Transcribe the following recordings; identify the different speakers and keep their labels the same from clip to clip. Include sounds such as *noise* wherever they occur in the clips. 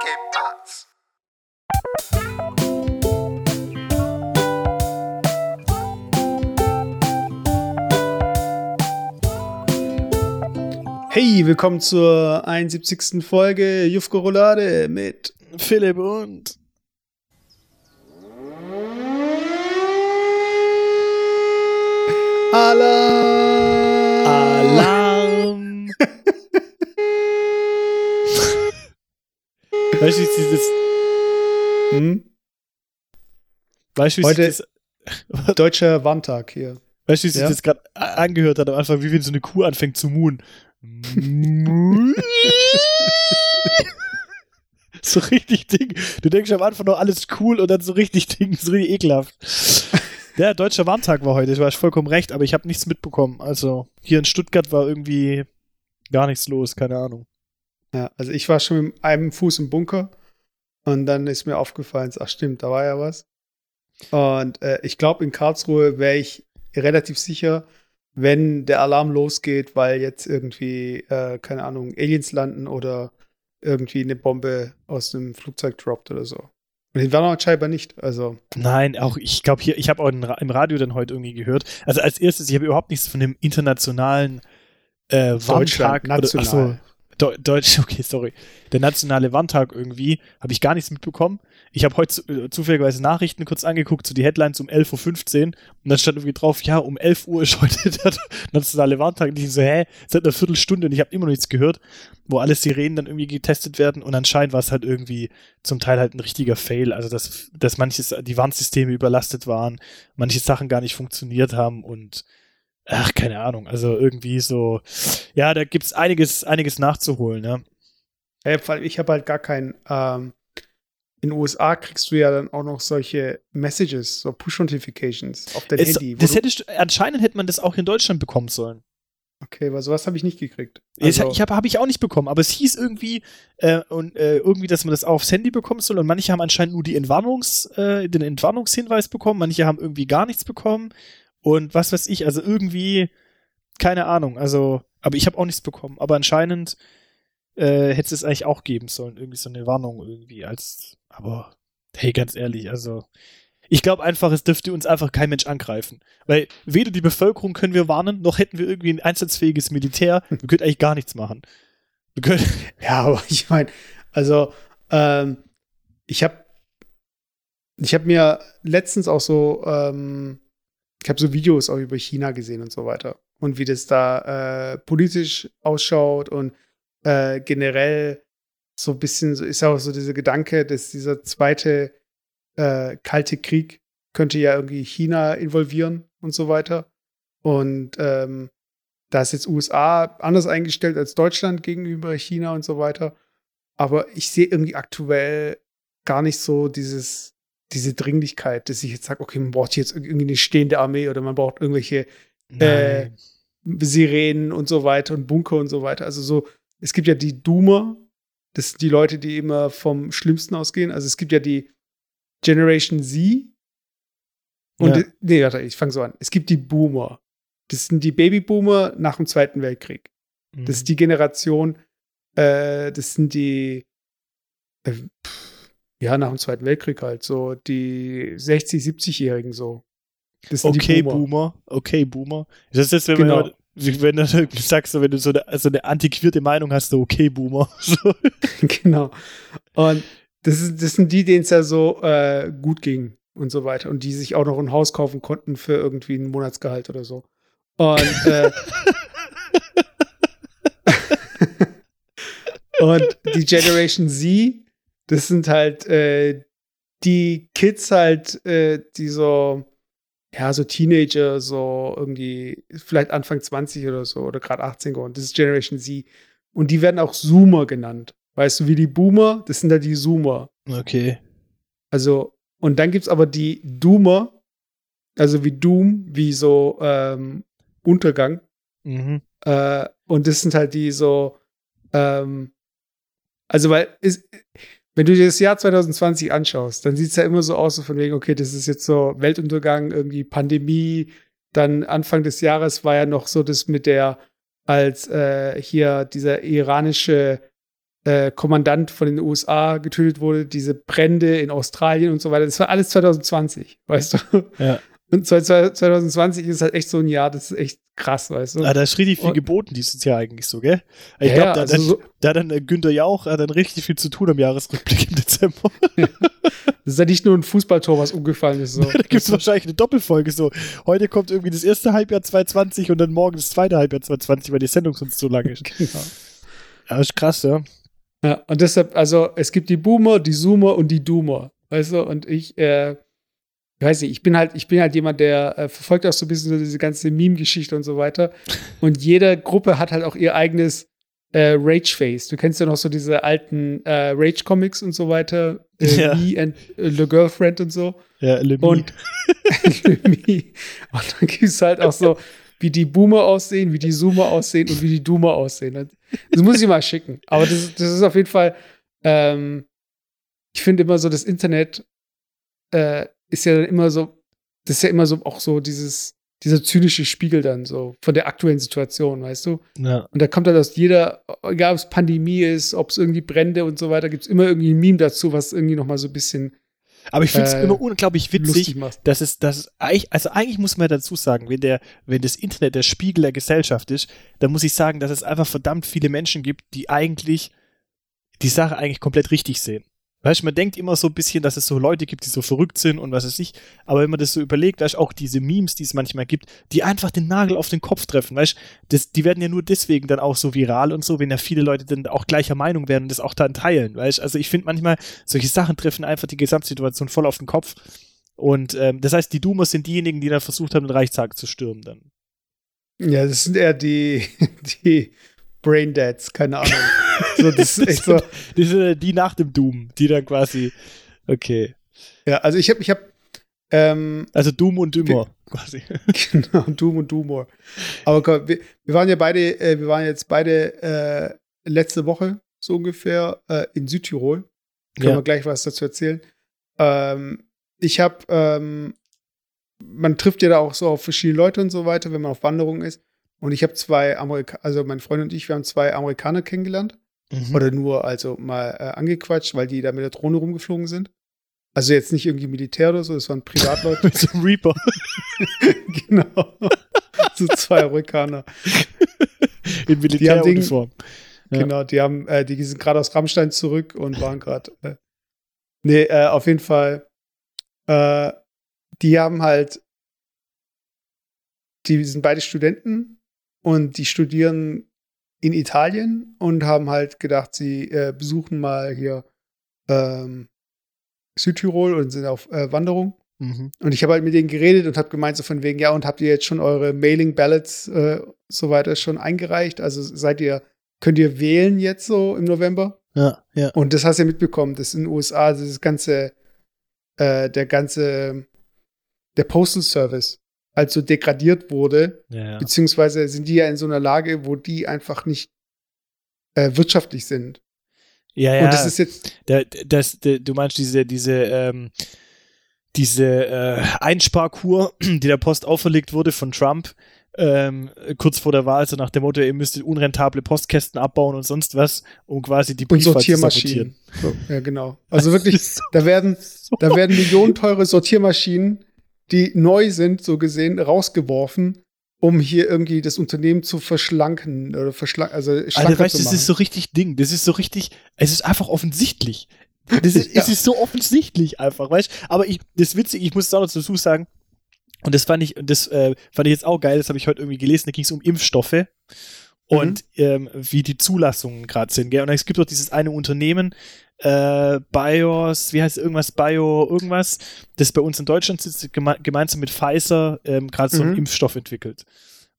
Speaker 1: ¿Qué pasa?
Speaker 2: Hey, willkommen zur 71. Folge Jufko Roulade mit
Speaker 3: Philipp und
Speaker 2: Alarm.
Speaker 3: Weißt du, wie sich das,
Speaker 2: Hm?
Speaker 3: weißt, du, wie
Speaker 2: Heute-
Speaker 3: sich das, *laughs*
Speaker 2: Deutscher Warntag hier.
Speaker 3: weißt, du, wie sich
Speaker 2: Ja?
Speaker 3: das gerade angehört hat am Anfang, wie wenn so eine Kuh anfängt zu muhen. *laughs* so richtig Ding. Du denkst am Anfang noch alles cool und dann so richtig Ding, so richtig ekelhaft. *laughs* Der deutscher Warntag war heute, du hast vollkommen recht, aber ich habe nichts mitbekommen. Also hier in Stuttgart war irgendwie gar nichts los, keine Ahnung.
Speaker 2: Ja, also ich war schon mit einem Fuß im Bunker und dann ist mir aufgefallen, ach stimmt, da war ja was. Und äh, ich glaube, in Karlsruhe wäre ich relativ sicher, wenn der Alarm losgeht, weil jetzt irgendwie, äh, keine Ahnung, Aliens landen oder irgendwie eine Bombe aus einem Flugzeug droppt oder so. Und den war scheinbar nicht. Also,
Speaker 3: Nein, auch ich glaube hier, ich habe auch in, im Radio dann heute irgendwie gehört. Also als erstes, ich habe überhaupt nichts von dem internationalen äh, Warntag oder
Speaker 2: national.
Speaker 3: ach so, Deu Deutsch, *laughs* okay, sorry. Der nationale Warntag irgendwie, habe ich gar nichts mitbekommen. Ich habe heute äh, zufälligerweise Nachrichten kurz angeguckt, so die Headlines um 11.15 Uhr und dann stand irgendwie drauf, ja, um 11 Uhr ist heute *laughs* der nationale Warntag. Und ich so, hä, seit einer Viertelstunde und ich habe immer noch nichts gehört, wo alle Sirenen dann irgendwie getestet werden und anscheinend war es halt irgendwie zum Teil halt ein richtiger Fail. Also, dass, dass manches, die Warnsysteme überlastet waren, manche Sachen gar nicht funktioniert haben und ach, keine Ahnung. Also irgendwie so, ja, da gibt's einiges, einiges nachzuholen, ne?
Speaker 2: Ich habe halt gar kein. Ähm, in den USA kriegst du ja dann auch noch solche Messages, so Push-Notifications auf dein
Speaker 3: Es,
Speaker 2: Handy.
Speaker 3: das hättest, anscheinend hätte man das auch in Deutschland bekommen sollen.
Speaker 2: okay, weil sowas habe ich nicht gekriegt.
Speaker 3: Also,
Speaker 2: Also,
Speaker 3: ich habe hab ich auch nicht bekommen, aber es hieß irgendwie, äh, und, äh, irgendwie, dass man das auch aufs Handy bekommen soll und manche haben anscheinend nur die Entwarnungs, äh, den Entwarnungshinweis bekommen, manche haben irgendwie gar nichts bekommen und was weiß ich, also irgendwie, keine Ahnung, also, aber ich habe auch nichts bekommen, aber anscheinend äh, hätte es eigentlich auch geben sollen, irgendwie so eine Warnung irgendwie als, aber hey, ganz ehrlich, also ich glaube einfach, es dürfte uns einfach kein Mensch angreifen. Weil weder die Bevölkerung können wir warnen, noch hätten wir irgendwie ein einsatzfähiges Militär. Wir *laughs* könnten eigentlich gar nichts machen. Wir können, *laughs*
Speaker 2: ja, aber ich meine, also, ähm, ich habe ich habe mir letztens auch so, ähm, ich habe so Videos auch über China gesehen und so weiter. Und wie das da äh, politisch ausschaut und äh, generell so ein bisschen, so ist ja auch so dieser Gedanke, dass dieser zweite äh, kalte Krieg könnte ja irgendwie China involvieren und so weiter. Und ähm, da ist jetzt USA anders eingestellt als Deutschland gegenüber China und so weiter. Aber ich sehe irgendwie aktuell gar nicht so dieses, diese Dringlichkeit, dass ich jetzt sage, okay, man braucht jetzt irgendwie eine stehende Armee oder man braucht irgendwelche Äh, Sirenen und so weiter und Bunker und so weiter. Also so, es gibt ja die Doomer, das sind die Leute, die immer vom Schlimmsten ausgehen. Also es gibt ja die Generation Z. Und
Speaker 3: Ja.
Speaker 2: nee, warte, ich fange so an. Es gibt die Boomer. Das sind die Babyboomer nach dem Zweiten Weltkrieg.
Speaker 3: Mhm.
Speaker 2: Das ist die Generation, äh, das sind die, äh, pff, ja, nach dem Zweiten Weltkrieg halt, so die 60-, 70-Jährigen so.
Speaker 3: Okay,
Speaker 2: Boomer.
Speaker 3: Boomer. Okay, Boomer. Das ist jetzt, wenn
Speaker 2: Genau.
Speaker 3: man, wenn du *laughs* sagst, so, wenn du so eine, so eine antiquierte Meinung hast, so okay, Boomer. *laughs* So. *laughs*
Speaker 2: genau. Und das, ist, das sind die, denen es ja so äh, gut ging und so weiter. Und die sich auch noch ein Haus kaufen konnten für irgendwie ein Monatsgehalt oder so. Und, äh, und die Generation Z, das sind halt äh, die Kids halt, äh, die so, ja, so Teenager, so irgendwie, vielleicht Anfang 20 oder so, oder gerade 18 geworden. Das ist Generation Z. Und die werden auch Zoomer genannt. Weißt du, wie die Boomer, das sind da die Zoomer.
Speaker 3: Okay.
Speaker 2: Also, und dann gibt es aber die Doomer, also wie Doom, wie so ähm, Untergang.
Speaker 3: Mhm.
Speaker 2: Äh, und das sind halt die so, ähm, also weil, ist, wenn du dir das Jahr 2020 anschaust, dann sieht es ja immer so aus, so von wegen, okay, das ist jetzt so Weltuntergang, irgendwie Pandemie. Dann Anfang des Jahres war ja noch so das mit der, als äh, hier dieser iranische äh, Kommandant von den USA getötet wurde, diese Brände in Australien und so weiter. Das war alles 2020, weißt du?
Speaker 3: Ja.
Speaker 2: Und 2020 ist halt echt so ein Jahr, das ist echt krass, weißt du?
Speaker 3: Ah, da ist richtig viel geboten dieses Jahr eigentlich so, gell? Ich
Speaker 2: Ja,
Speaker 3: glaube, da,
Speaker 2: also
Speaker 3: da,
Speaker 2: so-
Speaker 3: da hat dann äh, Günther Jauch hat dann richtig viel zu tun am Jahresrückblick im Dezember. *laughs* *laughs*
Speaker 2: Das ist ja nicht nur ein Fußballtor, was umgefallen ist. So. *laughs*
Speaker 3: da gibt es wahrscheinlich eine Doppelfolge so. Heute kommt irgendwie das erste Halbjahr 2020 und dann morgen das zweite Halbjahr 2020, weil die Sendung sonst so lang ist.
Speaker 2: genau.
Speaker 3: Ja, ist krass, ja.
Speaker 2: Ja, und deshalb, also es gibt die Boomer, die Zoomer und die Doomer, weißt du? Und ich, äh, ich weiß nicht, ich bin halt, ich bin halt jemand, der äh, verfolgt auch so ein bisschen so diese ganze Meme-Geschichte und so weiter. Und jede Gruppe hat halt auch ihr eigenes äh, Rage-Face. Du kennst ja noch so diese alten äh, Rage-Comics und so weiter. Äh,
Speaker 3: Ja.
Speaker 2: Me and äh, The Girlfriend und so.
Speaker 3: Ja, Lemmy.
Speaker 2: Und, *laughs* Me. und dann gibt es halt auch so, wie die Boomer aussehen, wie die Zoomer aussehen und wie die Doomer aussehen. Das muss ich mal schicken. Aber das, das ist auf jeden Fall, ähm, ich finde immer so, das Internet äh, ist ja dann immer so, das ist ja immer so auch so dieses, dieser zynische Spiegel dann so von der aktuellen Situation, weißt du?
Speaker 3: ja.
Speaker 2: Und da kommt halt aus jeder, egal ob es Pandemie ist, ob es irgendwie Brände und so weiter, gibt es immer irgendwie ein Meme dazu, was irgendwie noch mal so ein bisschen
Speaker 3: Aber ich finde es
Speaker 2: Äh,
Speaker 3: immer unglaublich witzig, dass es, dass es eigentlich, also eigentlich muss man dazu sagen, wenn der, wenn das Internet der Spiegel der Gesellschaft ist, dann muss ich sagen, dass es einfach verdammt viele Menschen gibt, die eigentlich die Sache eigentlich komplett richtig sehen. Weißt man denkt immer so ein bisschen, dass es so Leute gibt, die so verrückt sind und was weiß ich. Aber wenn man das so überlegt, weißt du, auch diese Memes, die es manchmal gibt, die einfach den Nagel auf den Kopf treffen, weißt das, die werden ja nur deswegen dann auch so viral und so, wenn ja viele Leute dann auch gleicher Meinung werden und das auch dann teilen, weißt. Also ich finde manchmal, solche Sachen treffen einfach die Gesamtsituation voll auf den Kopf. Und ähm, das heißt, die Doomers sind diejenigen, die dann versucht haben, den Reichstag zu stürmen dann.
Speaker 2: Ja, das sind eher die, *laughs* die Braindeads, keine Ahnung. *laughs* so, das ist echt so.
Speaker 3: Die sind die nach dem Doom, die dann quasi, okay.
Speaker 2: Ja, also ich habe, ich habe, ähm,
Speaker 3: Also Doom und Dümmer, quasi. *laughs*
Speaker 2: genau, Doom und Doomor. Aber komm, wir, wir waren ja beide, äh, wir waren jetzt beide äh, letzte Woche so ungefähr äh, in Südtirol. Können
Speaker 3: Ja.
Speaker 2: wir gleich was dazu erzählen. Ähm, ich habe, ähm, man trifft ja da auch so auf verschiedene Leute und so weiter, wenn man auf Wanderung ist. Und ich habe zwei Amerikaner, also meine Freundin und ich, wir haben zwei Amerikaner kennengelernt.
Speaker 3: Mhm.
Speaker 2: Oder nur also mal äh, angequatscht, weil die da mit der Drohne rumgeflogen sind. Also jetzt nicht irgendwie Militär oder so, das waren Privatleute. *laughs*
Speaker 3: Mit so einem Reaper. *laughs*
Speaker 2: genau. so zwei Amerikaner.
Speaker 3: In Militäruniform. Ja.
Speaker 2: Genau, die haben, äh, die sind gerade aus Rammstein zurück und waren gerade. Äh, nee, äh, auf jeden Fall. Äh, die haben halt. Die sind beide Studenten und die studieren in Italien und haben halt gedacht, sie äh, besuchen mal hier ähm, Südtirol und sind auf äh, Wanderung.
Speaker 3: Mhm.
Speaker 2: Und ich habe halt mit denen geredet und habe gemeint, so von wegen, ja, und habt ihr jetzt schon eure Mailing Ballots äh, so weiter schon eingereicht? Also seid ihr, könnt ihr wählen jetzt so im November?
Speaker 3: Ja, ja.
Speaker 2: Und das hast du ja mitbekommen, dass in den USA also das ganze, äh, der ganze, der Postal Service halt so degradiert wurde,
Speaker 3: ja, ja.
Speaker 2: beziehungsweise sind die ja in so einer Lage, wo die einfach nicht äh, wirtschaftlich sind.
Speaker 3: ja, ja.
Speaker 2: Und das ist jetzt,
Speaker 3: Da, das, da, du meinst diese, diese, ähm, diese äh, Einsparkur, *clears throat* die der Post auferlegt wurde von Trump, ähm, kurz vor der Wahl, so nach dem Motto, ihr müsstet unrentable Postkästen abbauen und sonst was, um quasi die
Speaker 2: und
Speaker 3: Briefwahl zu
Speaker 2: Sortiermaschinen. So, ja, genau. Also wirklich, *laughs* da werden, da werden *laughs* millionenteure Sortiermaschinen, die neu sind, so gesehen, rausgeworfen, um hier irgendwie das Unternehmen zu verschlanken oder verschlanken, also schlanker
Speaker 3: Alter, weißt
Speaker 2: zu
Speaker 3: du, das
Speaker 2: machen.
Speaker 3: ist so richtig Ding. Das ist so richtig, es ist einfach offensichtlich. Das *laughs* ist,
Speaker 2: Ja.
Speaker 3: Es ist so offensichtlich einfach, weißt du? Aber ich, das ist witzig, ich muss es auch noch dazu sagen, und das fand ich, und das äh, fand ich jetzt auch geil, das habe ich heute irgendwie gelesen, da ging es um Impfstoffe und ähm, wie die Zulassungen gerade sind, gell? Und es gibt doch dieses eine Unternehmen, äh, Bios, wie heißt es, irgendwas, Bio, irgendwas, das bei uns in Deutschland sitzt, geme gemeinsam mit Pfizer ähm, gerade so einen
Speaker 2: Mhm.
Speaker 3: Impfstoff entwickelt.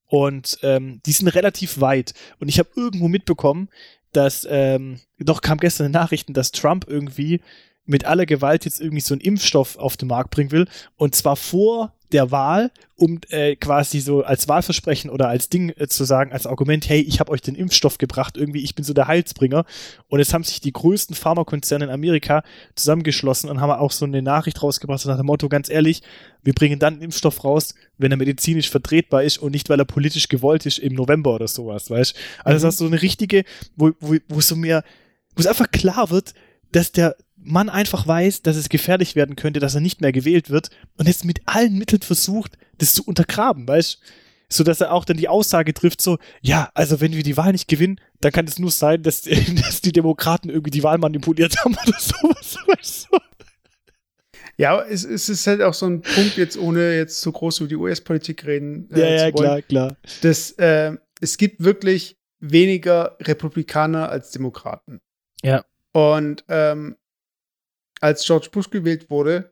Speaker 3: Und ähm, die sind relativ weit. Und ich habe irgendwo mitbekommen, dass, ähm, doch kam gestern in Nachrichten, dass Trump irgendwie mit aller Gewalt jetzt irgendwie so einen Impfstoff auf den Markt bringen will. Und zwar vor der Wahl, um äh, quasi so als Wahlversprechen oder als Ding äh, zu sagen, als Argument, hey, ich habe euch den Impfstoff gebracht, irgendwie, ich bin so der Heilsbringer. Und jetzt haben sich die größten Pharmakonzerne in Amerika zusammengeschlossen und haben auch so eine Nachricht rausgebracht, so nach dem Motto, ganz ehrlich, wir bringen dann einen Impfstoff raus, wenn er medizinisch vertretbar ist und nicht, weil er politisch gewollt ist im November oder sowas, weißt Also
Speaker 2: Mhm.
Speaker 3: das ist so eine richtige, wo, wo, wo so mir, wo es einfach klar wird, dass der Mann einfach weiß, dass es gefährlich werden könnte, dass er nicht mehr gewählt wird und jetzt mit allen Mitteln versucht, das zu untergraben, weißt so dass er auch dann die Aussage trifft, so, ja, also wenn wir die Wahl nicht gewinnen, dann kann es nur sein, dass, *laughs* dass die Demokraten irgendwie die Wahl manipuliert haben oder sowas, weißt du?
Speaker 2: Ja, es, es ist halt auch so ein Punkt, jetzt ohne jetzt so groß über die US-Politik reden
Speaker 3: äh, ja, ja, klar, klar.
Speaker 2: Dass, äh, es gibt wirklich weniger Republikaner als Demokraten.
Speaker 3: Ja.
Speaker 2: Und ähm, als George Bush gewählt wurde,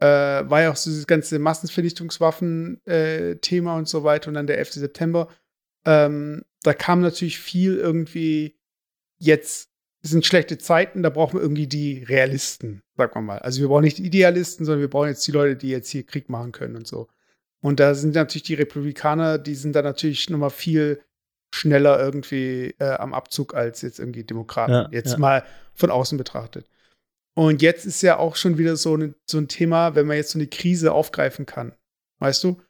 Speaker 2: äh, war ja auch so dieses ganze Massenvernichtungswaffen-Thema äh, und so weiter und dann der 11. September. Ähm, da kam natürlich viel irgendwie jetzt sind schlechte Zeiten, da brauchen wir irgendwie die Realisten, sagen wir mal. Also wir brauchen nicht die Idealisten, sondern wir brauchen jetzt die Leute, die jetzt hier Krieg machen können und so. Und da sind natürlich die Republikaner, die sind da natürlich nochmal viel schneller irgendwie äh, am Abzug als jetzt irgendwie Demokraten. Ja, jetzt ja. mal von außen betrachtet. Und jetzt ist ja auch schon wieder so, ne, so ein Thema, wenn man jetzt so eine Krise aufgreifen kann. Weißt du?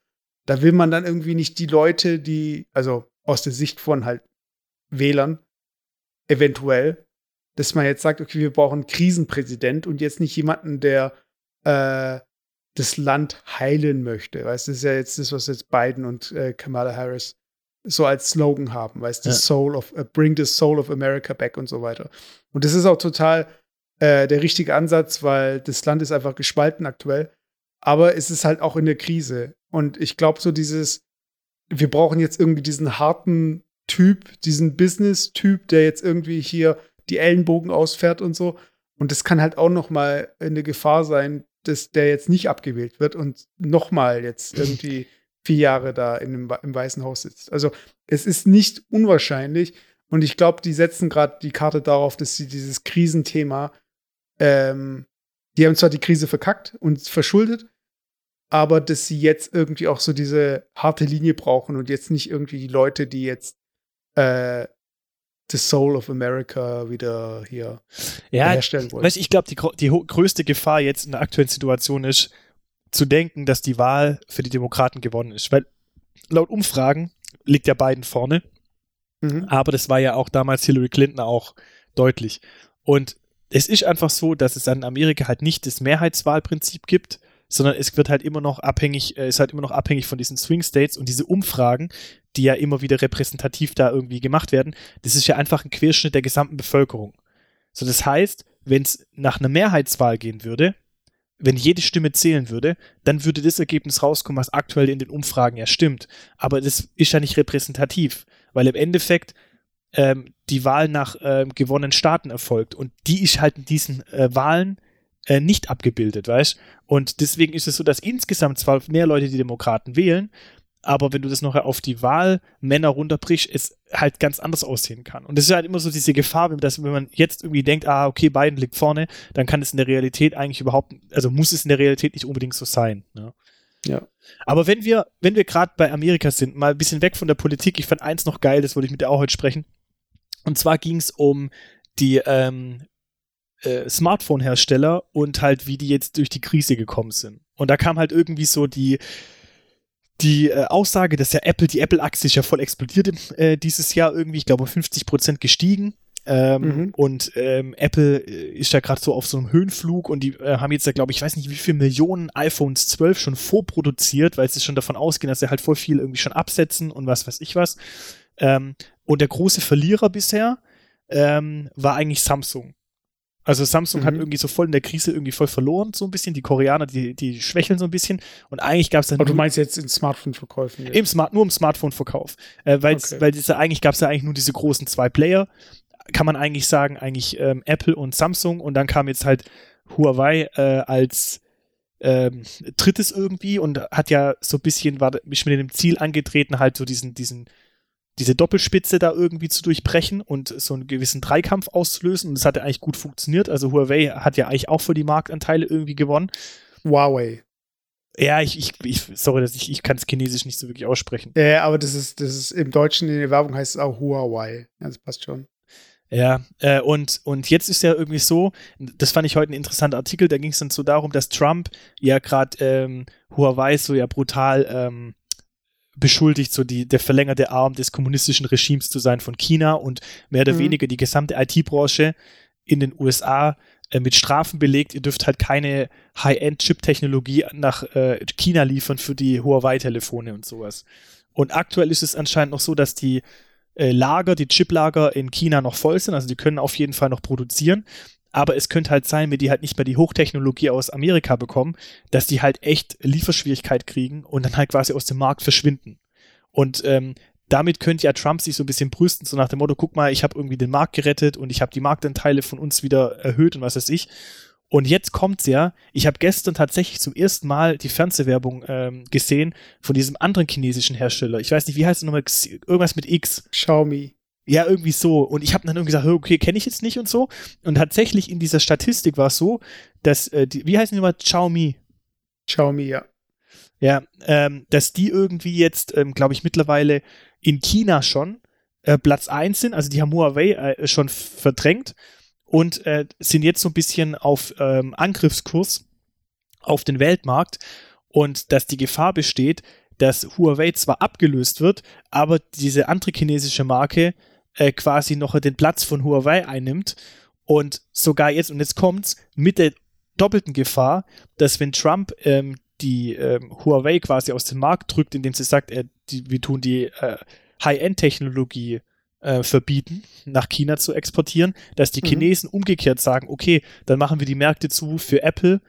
Speaker 2: Da will man dann irgendwie nicht die Leute, die, also aus der Sicht von halt Wählern, eventuell, dass man jetzt sagt, okay, wir brauchen einen Krisenpräsident und jetzt nicht jemanden, der äh, das Land heilen möchte. Weißt du, das ist ja jetzt das, was jetzt Biden und äh, Kamala Harris so als Slogan haben, weißt du, ja. Soul of, uh, bring the soul of America back und so weiter. Und das ist auch total äh, der richtige Ansatz, weil das Land ist einfach gespalten aktuell. Aber es ist halt auch in der Krise. Und ich glaube, so dieses, wir brauchen jetzt irgendwie diesen harten Typ, diesen Business-Typ, der jetzt irgendwie hier die Ellenbogen ausfährt und so. Und das kann halt auch noch mal eine Gefahr sein, dass der jetzt nicht abgewählt wird und noch mal jetzt irgendwie vier Jahre da in dem, im Weißen Haus sitzt. Also es ist nicht unwahrscheinlich. Und ich glaube, die setzen gerade die Karte darauf, dass sie dieses Krisenthema, ähm, die haben zwar die Krise verkackt und verschuldet, aber dass sie jetzt irgendwie auch so diese harte Linie brauchen und jetzt nicht irgendwie die Leute, die jetzt äh, The Soul of America wieder hier
Speaker 3: ja, herstellen wollen. Weißt, ich glaube, die, die größte Gefahr jetzt in der aktuellen Situation ist, zu denken, dass die Wahl für die Demokraten gewonnen ist. Weil laut Umfragen liegt ja Biden vorne. Mhm. Aber das war ja auch damals Hillary Clinton auch deutlich. Und es ist einfach so, dass es in Amerika halt nicht das Mehrheitswahlprinzip gibt, sondern es wird halt immer noch abhängig, äh, ist halt immer noch abhängig von diesen Swing States und diese Umfragen, die ja immer wieder repräsentativ da irgendwie gemacht werden, das ist ja einfach ein Querschnitt der gesamten Bevölkerung. So, das heißt, wenn es nach einer Mehrheitswahl gehen würde, wenn jede Stimme zählen würde, dann würde das Ergebnis rauskommen, was aktuell in den Umfragen ja stimmt. Aber das ist ja nicht repräsentativ, weil im Endeffekt ähm, die Wahl nach ähm, gewonnenen Staaten erfolgt und die ist halt in diesen äh, Wahlen äh, nicht abgebildet, weißt Und deswegen ist es so, dass insgesamt zwar mehr Leute die Demokraten wählen, aber wenn du das noch auf die Wahlmänner runterbrichst, es halt ganz anders aussehen kann. Und das ist halt immer so diese Gefahr, dass wenn man jetzt irgendwie denkt, ah, okay, Biden liegt vorne, dann kann es in der Realität eigentlich überhaupt, also muss es in der Realität nicht unbedingt so sein. Ne?
Speaker 2: Ja.
Speaker 3: Aber wenn wir, wenn wir gerade bei Amerika sind, mal ein bisschen weg von der Politik, ich fand eins noch geil, das wollte ich mit dir auch heute sprechen. Und zwar ging es um die ähm, äh, Smartphone-Hersteller und halt, wie die jetzt durch die Krise gekommen sind. Und da kam halt irgendwie so die, die äh, Aussage, dass ja Apple, die Apple-Aktie ist ja voll explodiert äh, dieses Jahr irgendwie, ich glaube 50 Prozent gestiegen. Ähm, mhm. Und ähm, Apple äh, ist ja gerade so auf so einem Höhenflug und die äh, haben jetzt ja, glaube ich, weiß nicht, wie viele Millionen iPhones 12 schon vorproduziert, weil sie schon davon ausgehen, dass sie halt voll viel irgendwie schon absetzen und was weiß ich was. Ähm, und der große Verlierer bisher ähm, war eigentlich Samsung. Also Samsung mhm. hat irgendwie so voll in der Krise irgendwie voll verloren, so ein bisschen. Die Koreaner, die, die schwächeln so ein bisschen. Und eigentlich gab es dann.
Speaker 2: Aber du meinst jetzt in Smartphone-Verkäufen?
Speaker 3: Im Smart, nur im Smartphone-Verkauf. Äh, weil okay. weil diese, eigentlich gab es ja eigentlich nur diese großen zwei Player. Kann man eigentlich sagen, eigentlich ähm, Apple und Samsung. Und dann kam jetzt halt Huawei äh, als ähm, drittes irgendwie und hat ja so ein bisschen, war mich mit dem Ziel angetreten, halt so diesen, diesen diese Doppelspitze da irgendwie zu durchbrechen und so einen gewissen Dreikampf auszulösen. Und das hat ja eigentlich gut funktioniert. Also Huawei hat ja eigentlich auch für die Marktanteile irgendwie gewonnen.
Speaker 2: Huawei.
Speaker 3: Ja, ich, ich, ich sorry, dass ich, ich kann es Chinesisch nicht so wirklich aussprechen.
Speaker 2: Ja, aber das ist, das ist im Deutschen in der Werbung heißt es auch Huawei. Ja, das passt schon.
Speaker 3: Ja, äh, und, und jetzt ist ja irgendwie so, das fand ich heute ein interessanter Artikel, da ging es dann so darum, dass Trump ja gerade ähm, Huawei so ja brutal ähm, beschuldigt, so die, der verlängerte Arm des kommunistischen Regimes zu sein von China und mehr oder mhm. weniger die gesamte IT-Branche in den USA äh, mit Strafen belegt, ihr dürft halt keine High-End-Chip-Technologie nach äh, China liefern für die Huawei-Telefone und sowas. Und aktuell ist es anscheinend noch so, dass die äh, Lager, die Chiplager in China noch voll sind, also die können auf jeden Fall noch produzieren. Aber es könnte halt sein, wenn die halt nicht mehr die Hochtechnologie aus Amerika bekommen, dass die halt echt Lieferschwierigkeit kriegen und dann halt quasi aus dem Markt verschwinden. Und ähm, damit könnte ja Trump sich so ein bisschen brüsten, so nach dem Motto, guck mal, ich habe irgendwie den Markt gerettet und ich habe die Marktanteile von uns wieder erhöht und was weiß ich. Und jetzt kommt's ja, ich habe gestern tatsächlich zum ersten Mal die Fernsehwerbung ähm, gesehen von diesem anderen chinesischen Hersteller. Ich weiß nicht, wie heißt es nochmal? Irgendwas mit X.
Speaker 2: Xiaomi.
Speaker 3: Ja, irgendwie so. Und ich habe dann irgendwie gesagt, okay, kenne ich jetzt nicht und so. Und tatsächlich in dieser Statistik war es so, dass, äh, die, wie heißen die nochmal? Xiaomi.
Speaker 2: Xiaomi, ja.
Speaker 3: Ja, ähm, dass die irgendwie jetzt, ähm, glaube ich, mittlerweile in China schon äh, Platz 1 sind. Also die haben Huawei äh, schon verdrängt und äh, sind jetzt so ein bisschen auf ähm, Angriffskurs auf den Weltmarkt und dass die Gefahr besteht, dass Huawei zwar abgelöst wird, aber diese andere chinesische Marke äh, quasi noch den Platz von Huawei einnimmt und sogar jetzt, und jetzt kommt's, mit der doppelten Gefahr, dass wenn Trump ähm, die ähm, Huawei quasi aus dem Markt drückt, indem sie sagt, äh, die, wir tun die äh, High-End-Technologie äh, verbieten, nach China zu exportieren, dass die mhm. Chinesen umgekehrt sagen, okay, dann machen wir die Märkte zu für Apple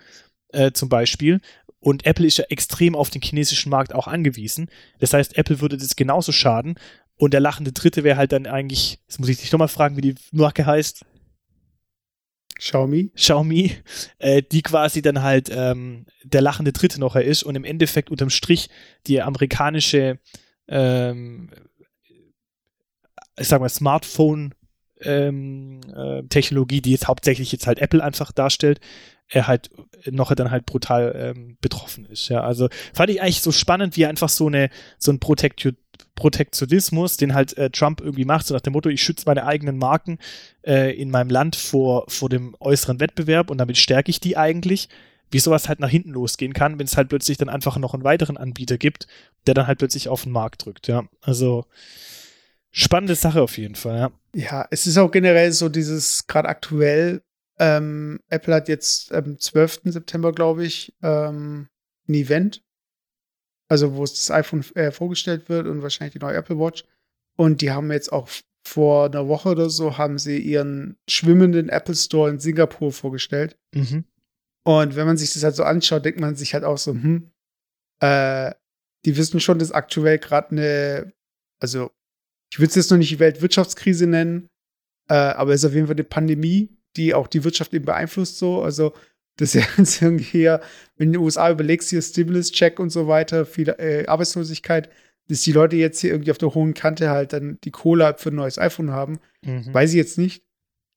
Speaker 3: äh, zum Beispiel. Und Apple ist ja extrem auf den chinesischen Markt auch angewiesen. Das heißt, Apple würde das genauso schaden. Und der lachende Dritte wäre halt dann eigentlich, jetzt muss ich dich nochmal fragen, wie die Marke heißt.
Speaker 2: Xiaomi.
Speaker 3: Xiaomi, äh, die quasi dann halt ähm, der lachende Dritte noch ist und im Endeffekt unterm Strich die amerikanische, ähm, ich sag mal, Smartphone ähm, äh, Technologie, die jetzt hauptsächlich jetzt halt Apple einfach darstellt, er halt noch dann halt brutal ähm, betroffen ist. Ja, also fand ich eigentlich so spannend, wie einfach so eine so ein Protektio Protektionismus, den halt äh, Trump irgendwie macht, so nach dem Motto, ich schütze meine eigenen Marken äh, in meinem Land vor, vor dem äußeren Wettbewerb und damit stärke ich die eigentlich. Wie sowas halt nach hinten losgehen kann, wenn es halt plötzlich dann einfach noch einen weiteren Anbieter gibt, der dann halt plötzlich auf den Markt drückt, ja. Also spannende Sache auf jeden Fall, ja.
Speaker 2: Ja, es ist auch generell so dieses, gerade aktuell, ähm, Apple hat jetzt am 12. September, glaube ich, ähm, ein Event also wo das iPhone äh, vorgestellt wird und wahrscheinlich die neue Apple Watch. Und die haben jetzt auch vor einer Woche oder so haben sie ihren schwimmenden Apple Store in Singapur vorgestellt. Mhm. Und wenn man sich das halt so anschaut, denkt man sich halt auch so, hm, äh, die wissen schon, dass aktuell gerade eine, also ich würde es jetzt noch nicht die Weltwirtschaftskrise nennen, äh, aber es ist auf jeden Fall eine Pandemie, die auch die Wirtschaft eben beeinflusst so. Also das ist ja *laughs* jetzt irgendwie hier, wenn in den USA überlegst, hier Stimulus-Check und so weiter, viel äh, Arbeitslosigkeit, dass die Leute jetzt hier irgendwie auf der hohen Kante halt dann die Kohle halt für ein neues iPhone haben. Mhm. Weiß ich jetzt nicht.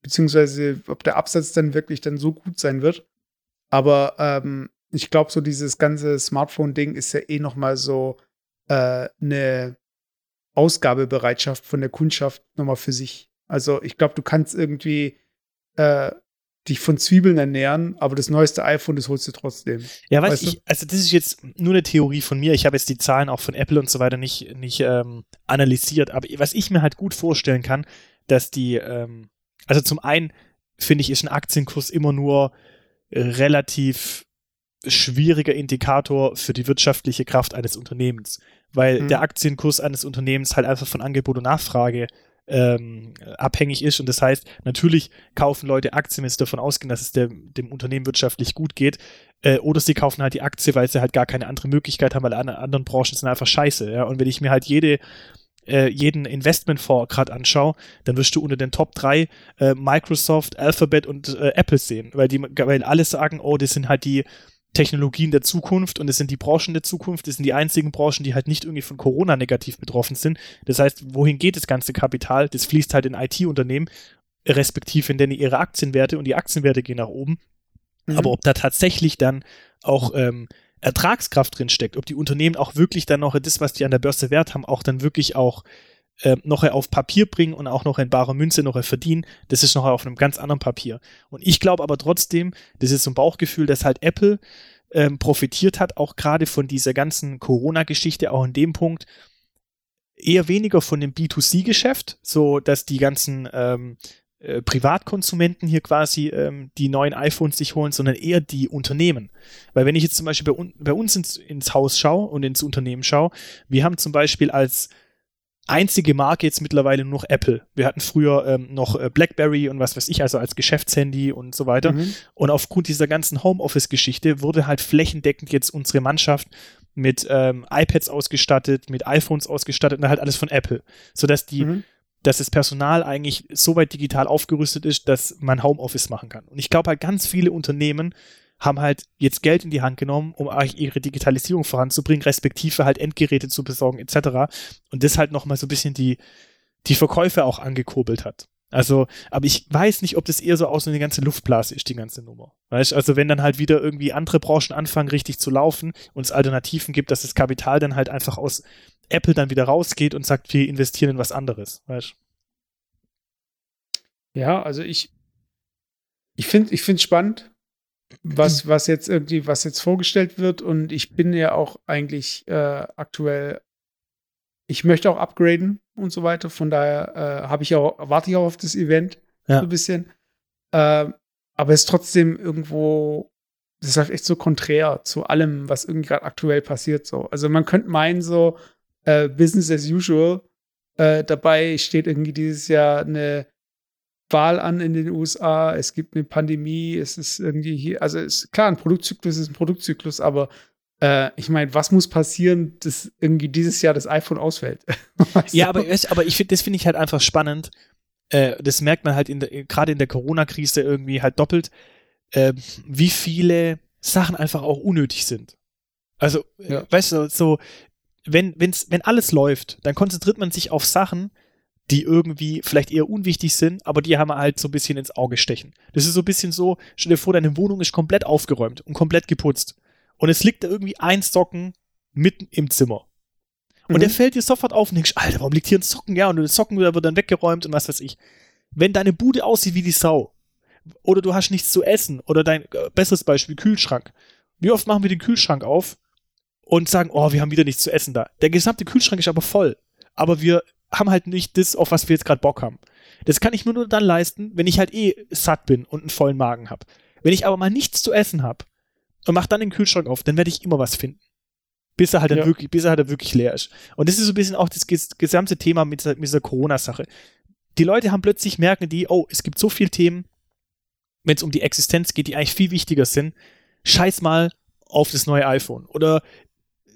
Speaker 2: Beziehungsweise, ob der Absatz dann wirklich dann so gut sein wird. Aber ähm, ich glaube, so dieses ganze Smartphone-Ding ist ja eh noch mal so äh, eine Ausgabebereitschaft von der Kundschaft noch mal für sich. Also ich glaube, du kannst irgendwie äh, dich von Zwiebeln ernähren, aber das neueste iPhone, das holst du trotzdem.
Speaker 3: Ja, weißt, weißt ich, also das ist jetzt nur eine Theorie von mir. Ich habe jetzt die Zahlen auch von Apple und so weiter nicht, nicht ähm, analysiert, aber was ich mir halt gut vorstellen kann, dass die, ähm, also zum einen finde ich, ist ein Aktienkurs immer nur relativ schwieriger Indikator für die wirtschaftliche Kraft eines Unternehmens, weil mhm. der Aktienkurs eines Unternehmens halt einfach von Angebot und Nachfrage ähm, abhängig ist. Und das heißt, natürlich kaufen Leute Aktien, wenn sie davon ausgehen, dass es der, dem Unternehmen wirtschaftlich gut geht. Äh, oder sie kaufen halt die Aktie, weil sie halt gar keine andere Möglichkeit haben, weil alle anderen Branchen sind einfach scheiße. Ja? Und wenn ich mir halt jede äh, jeden Investmentfonds gerade anschaue, dann wirst du unter den Top 3 äh, Microsoft, Alphabet und äh, Apple sehen, weil die, weil alle sagen, oh, das sind halt die Technologien der Zukunft und es sind die Branchen der Zukunft, es sind die einzigen Branchen, die halt nicht irgendwie von Corona negativ betroffen sind. Das heißt, wohin geht das ganze Kapital? Das fließt halt in IT-Unternehmen, respektive in denen ihre Aktienwerte und die Aktienwerte gehen nach oben. Mhm. Aber ob da tatsächlich dann auch ähm, Ertragskraft drin steckt, ob die Unternehmen auch wirklich dann noch das, was die an der Börse wert haben, auch dann wirklich auch äh, noch auf Papier bringen und auch noch in bare Münze noch verdienen, das ist noch auf einem ganz anderen Papier. Und ich glaube aber trotzdem, das ist so ein Bauchgefühl, dass halt Apple ähm, profitiert hat, auch gerade von dieser ganzen Corona-Geschichte, auch in dem Punkt, eher weniger von dem B2C-Geschäft, so dass die ganzen ähm, äh, Privatkonsumenten hier quasi ähm, die neuen iPhones sich holen, sondern eher die Unternehmen. Weil wenn ich jetzt zum Beispiel bei, un bei uns ins, ins Haus schaue und ins Unternehmen schaue, wir haben zum Beispiel als einzige Marke jetzt mittlerweile nur noch Apple. Wir hatten früher ähm, noch äh, BlackBerry und was weiß ich, also als Geschäftshandy und so weiter. Mhm. Und aufgrund dieser ganzen Homeoffice-Geschichte wurde halt flächendeckend jetzt unsere Mannschaft mit ähm, iPads ausgestattet, mit iPhones ausgestattet und halt alles von Apple. Sodass die, mhm. dass das Personal eigentlich so weit digital aufgerüstet ist, dass man Homeoffice machen kann. Und ich glaube halt ganz viele Unternehmen haben halt jetzt Geld in die Hand genommen, um ihre Digitalisierung voranzubringen, respektive halt Endgeräte zu besorgen, etc. Und das halt nochmal so ein bisschen die, die Verkäufe auch angekurbelt hat. Also, aber ich weiß nicht, ob das eher so aus so eine ganze Luftblase ist, die ganze Nummer. Weißt also wenn dann halt wieder irgendwie andere Branchen anfangen, richtig zu laufen und es Alternativen gibt, dass das Kapital dann halt einfach aus Apple dann wieder rausgeht und sagt, wir investieren in was anderes, weißt
Speaker 2: Ja, also ich, ich finde ich finde spannend, was, was jetzt irgendwie, was jetzt vorgestellt wird. Und ich bin ja auch eigentlich äh, aktuell, ich möchte auch upgraden und so weiter. Von daher äh, habe ich auch, warte ich auch auf das Event ja. so ein bisschen. Äh, aber es ist trotzdem irgendwo, das ist halt echt so konträr zu allem, was irgendwie gerade aktuell passiert. So. Also man könnte meinen, so äh, Business as usual. Äh, dabei steht irgendwie dieses Jahr eine Wahl an in den USA, es gibt eine Pandemie, es ist irgendwie hier, also ist klar, ein Produktzyklus ist ein Produktzyklus, aber äh, ich meine, was muss passieren, dass irgendwie dieses Jahr das iPhone ausfällt? *laughs*
Speaker 3: ja, aber, aber ich finde, das finde ich halt einfach spannend. Äh, das merkt man halt gerade in der Corona-Krise irgendwie halt doppelt, äh, wie viele Sachen einfach auch unnötig sind. Also, äh, ja. weißt du, so, wenn, wenn's, wenn alles läuft, dann konzentriert man sich auf Sachen, die irgendwie vielleicht eher unwichtig sind, aber die haben halt so ein bisschen ins Auge stechen. Das ist so ein bisschen so, stell dir vor, deine Wohnung ist komplett aufgeräumt und komplett geputzt. Und es liegt da irgendwie ein Socken mitten im Zimmer. Und mhm. der fällt dir sofort auf und denkst, Alter, warum liegt hier ein Socken? Ja, und der Socken wird dann weggeräumt und was weiß ich. Wenn deine Bude aussieht wie die Sau, oder du hast nichts zu essen, oder dein äh, besseres Beispiel, Kühlschrank. Wie oft machen wir den Kühlschrank auf und sagen, oh, wir haben wieder nichts zu essen da. Der gesamte Kühlschrank ist aber voll. Aber wir haben halt nicht das, auf was wir jetzt gerade Bock haben. Das kann ich mir nur dann leisten, wenn ich halt eh satt bin und einen vollen Magen habe. Wenn ich aber mal nichts zu essen habe und mach dann den Kühlschrank auf, dann werde ich immer was finden. Bis er halt dann ja. wirklich, bis er halt wirklich leer ist. Und das ist so ein bisschen auch das gesamte Thema mit dieser, dieser Corona-Sache. Die Leute haben plötzlich merken die, oh, es gibt so viele Themen, wenn es um die Existenz geht, die eigentlich viel wichtiger sind. Scheiß mal auf das neue iPhone. Oder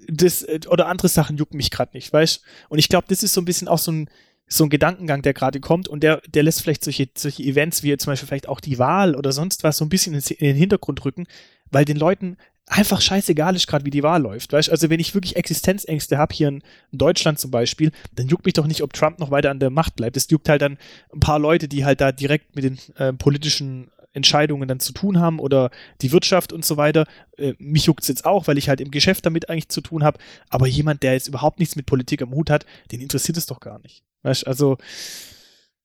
Speaker 3: das äh, oder andere Sachen jucken mich gerade nicht, weißt? Und ich glaube, das ist so ein bisschen auch so ein so ein Gedankengang, der gerade kommt und der, der lässt vielleicht solche, solche Events wie zum Beispiel vielleicht auch die Wahl oder sonst was so ein bisschen in den Hintergrund rücken, weil den Leuten einfach scheißegal ist gerade, wie die Wahl läuft. Weißt? Also wenn ich wirklich Existenzängste habe, hier in, Deutschland zum Beispiel, dann juckt mich doch nicht, ob Trump noch weiter an der Macht bleibt. Es juckt halt dann ein paar Leute, die halt da direkt mit den äh, politischen Entscheidungen dann zu tun haben oder die Wirtschaft und so weiter. Äh, mich juckt es jetzt auch, weil ich halt im Geschäft damit eigentlich zu tun habe. Aber jemand, der jetzt überhaupt nichts mit Politik am Hut hat, den interessiert es doch gar nicht. Weißt also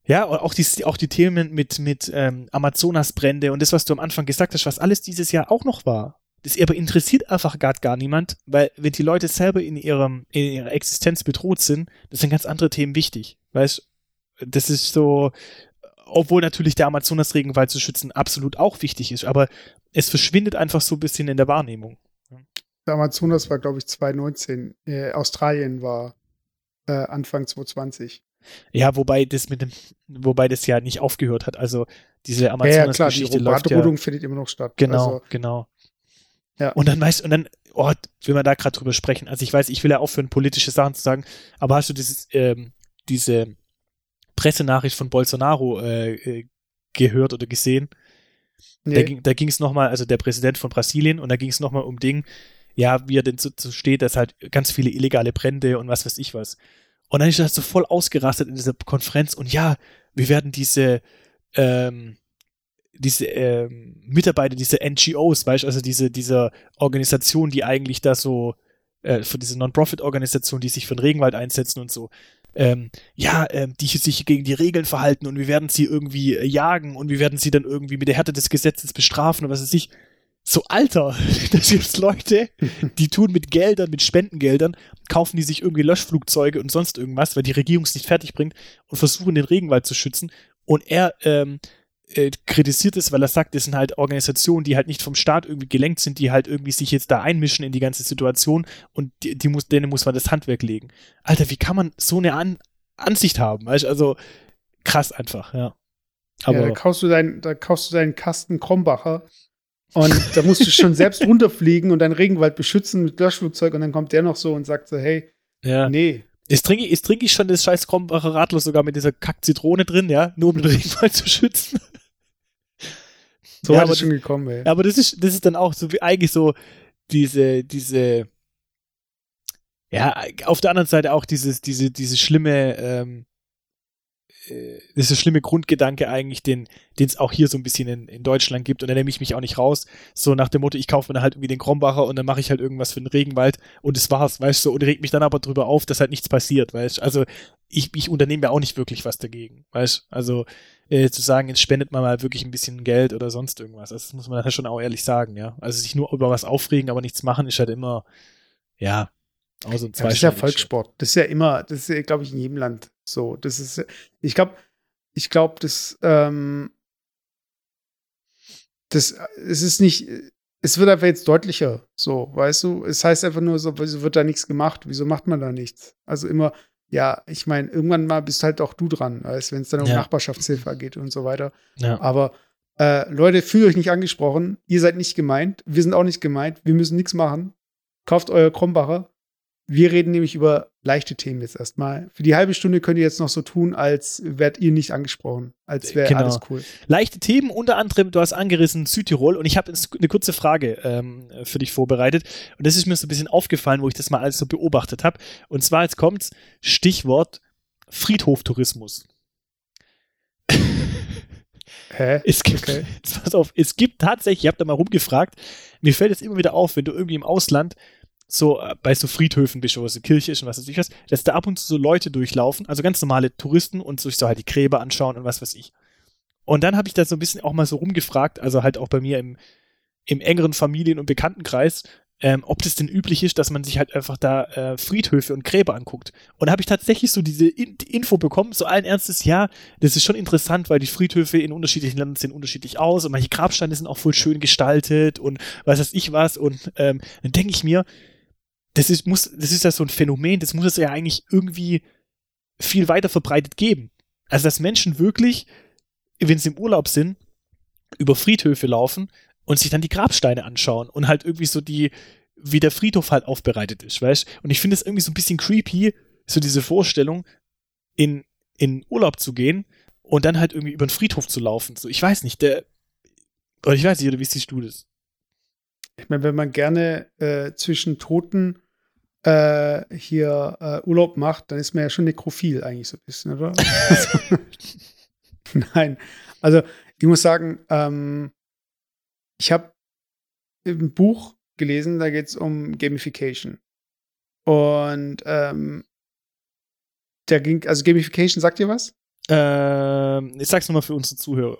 Speaker 3: ja, auch die, auch die Themen mit, mit ähm, Amazonasbrände und das, was du am Anfang gesagt hast, was alles dieses Jahr auch noch war. Das aber interessiert einfach gar, gar niemand, weil wenn die Leute selber in, ihrem, in ihrer Existenz bedroht sind, das sind ganz andere Themen wichtig. Weißt das ist so, obwohl natürlich der Amazonas-Regenwald zu schützen absolut auch wichtig ist, aber es verschwindet einfach so ein bisschen in der Wahrnehmung.
Speaker 2: Der Amazonas war, glaube ich, 2019. Äh, Australien war äh, Anfang 2020.
Speaker 3: Ja, wobei das mit dem, wobei das ja nicht aufgehört hat. Also diese Amazonas-Geschichte ja, ja,
Speaker 2: läuft ja. findet immer noch statt.
Speaker 3: Genau, also, genau. Ja. Und dann weißt und dann, oh, will man da gerade drüber sprechen. Also ich weiß, ich will ja aufhören, politische Sachen zu sagen, aber hast du dieses, ähm, diese Pressenachricht von Bolsonaro äh, äh, gehört oder gesehen. Nee. Da ging es nochmal, also der Präsident von Brasilien, und da ging es nochmal um Ding, ja, wie er denn so, so steht, dass halt ganz viele illegale Brände und was weiß ich was. Und dann ist er so voll ausgerastet in dieser Konferenz und ja, wir werden diese, ähm, diese ähm, Mitarbeiter, diese NGOs, weißt du, also diese, diese Organisation, die eigentlich da so, äh, für diese Non-Profit-Organisation, die sich für den Regenwald einsetzen und so, ähm, ja, ähm, die sich gegen die Regeln verhalten und wir werden sie irgendwie äh, jagen und wir werden sie dann irgendwie mit der Härte des Gesetzes bestrafen und was weiß ich. So, Alter, *laughs* das gibt's Leute, *laughs* die tun mit Geldern, mit Spendengeldern, kaufen die sich irgendwie Löschflugzeuge und sonst irgendwas, weil die Regierung es nicht fertig bringt und versuchen den Regenwald zu schützen Und er ähm, äh, kritisiert es, weil er sagt, das sind halt Organisationen, die halt nicht vom Staat irgendwie gelenkt sind, die halt irgendwie sich jetzt da einmischen in die ganze Situation und die, die muss, denen muss man das Handwerk legen. Alter, wie kann man so eine An Ansicht haben? Weißt? Also krass einfach, ja.
Speaker 2: Aber ja, da kaufst du deinen, da kaufst du deinen Kasten Krombacher und da musst du schon selbst *laughs* runterfliegen und deinen Regenwald beschützen mit Löschflugzeug und dann kommt der noch so und sagt so, hey,
Speaker 3: ja. nee. Jetzt trinke, jetzt trinke ich schon das scheiß Krombacher Radler sogar mit dieser Kack-Zitrone drin, ja, nur um den Regenwald zu schützen. *laughs*
Speaker 2: So ja, weit ist schon gekommen, ey.
Speaker 3: Aber das ist, das ist dann auch so wie eigentlich so diese, diese, ja, auf der anderen Seite auch dieses, diese, diese schlimme, ähm, äh, dieser schlimme Grundgedanke eigentlich, den es auch hier so ein bisschen in, in Deutschland gibt und da nehme ich mich auch nicht raus. So nach dem Motto, ich kaufe mir dann halt irgendwie den Krombacher und dann mache ich halt irgendwas für den Regenwald und das war's, weißt du, und regt mich dann aber drüber auf, dass halt nichts passiert, weißt du. Also ich, ich unternehme ja auch nicht wirklich was dagegen, weißt du. Also äh, zu sagen, jetzt spendet man mal wirklich ein bisschen Geld oder sonst irgendwas. Das muss man halt schon auch ehrlich sagen, ja. Also sich nur über was aufregen, aber nichts machen, ist halt immer, ja,
Speaker 2: also ja, das ist ja Volkssport. Das ist ja immer, das ist ja, glaube ich, in jedem Land so. Das ist, ich glaube, ich glaube, das, ähm, das, es ist nicht, es wird einfach jetzt deutlicher, so, weißt du? Es heißt einfach nur so, wieso wird da nichts gemacht? Wieso macht man da nichts? Also immer, ja, ich meine, irgendwann mal bist halt auch du dran, als wenn es dann um ja. Nachbarschaftshilfe geht und so weiter. Ja. Aber äh, Leute, fühlt euch nicht angesprochen. Ihr seid nicht gemeint. Wir sind auch nicht gemeint. Wir müssen nichts machen. Kauft euer Krombacher. Wir reden nämlich über leichte Themen jetzt erstmal. Für die halbe Stunde könnt ihr jetzt noch so tun, als wärt ihr nicht angesprochen, als wäre genau. alles cool.
Speaker 3: Leichte Themen, unter anderem, du hast angerissen Südtirol und ich habe eine kurze Frage ähm, für dich vorbereitet. Und das ist mir so ein bisschen aufgefallen, wo ich das mal alles so beobachtet habe. Und zwar, jetzt kommt's, Stichwort Friedhoftourismus.
Speaker 2: Hä?
Speaker 3: Es gibt, okay. pass auf, es gibt tatsächlich, ich habe da mal rumgefragt, mir fällt es immer wieder auf, wenn du irgendwie im Ausland so äh, bei so Friedhöfen bist, wo es eine Kirche ist und was weiß ich was, dass da ab und zu so Leute durchlaufen, also ganz normale Touristen und sich so halt die Gräber anschauen und was weiß ich. Und dann habe ich da so ein bisschen auch mal so rumgefragt, also halt auch bei mir im, im engeren Familien- und Bekanntenkreis, ähm, ob das denn üblich ist, dass man sich halt einfach da äh, Friedhöfe und Gräber anguckt. Und da habe ich tatsächlich so diese In Info bekommen, so allen Ernstes, ja, das ist schon interessant, weil die Friedhöfe in unterschiedlichen Ländern sehen unterschiedlich aus und manche Grabsteine sind auch voll schön gestaltet und was weiß ich was. Und ähm, dann denke ich mir, das ist, muss, das ist ja so ein Phänomen, das muss es ja eigentlich irgendwie viel weiter verbreitet geben. Also, dass Menschen wirklich, wenn sie im Urlaub sind, über Friedhöfe laufen und sich dann die Grabsteine anschauen und halt irgendwie so die, wie der Friedhof halt aufbereitet ist, weißt Und ich finde es irgendwie so ein bisschen creepy, so diese Vorstellung, in, in Urlaub zu gehen und dann halt irgendwie über den Friedhof zu laufen. So, ich weiß nicht, der, oder ich weiß nicht, oder wie siehst du das?
Speaker 2: Ich meine, wenn man gerne äh, zwischen Toten äh, hier äh, Urlaub macht, dann ist man ja schon nekrophil eigentlich so ein bisschen, oder? *laughs* Nein. Also, ich muss sagen, ähm, ich habe ein Buch gelesen, da geht es um Gamification. Und ähm, der ging, also Gamification, sagt ihr was?
Speaker 3: Ähm, ich sag's nochmal für unsere Zuhörer.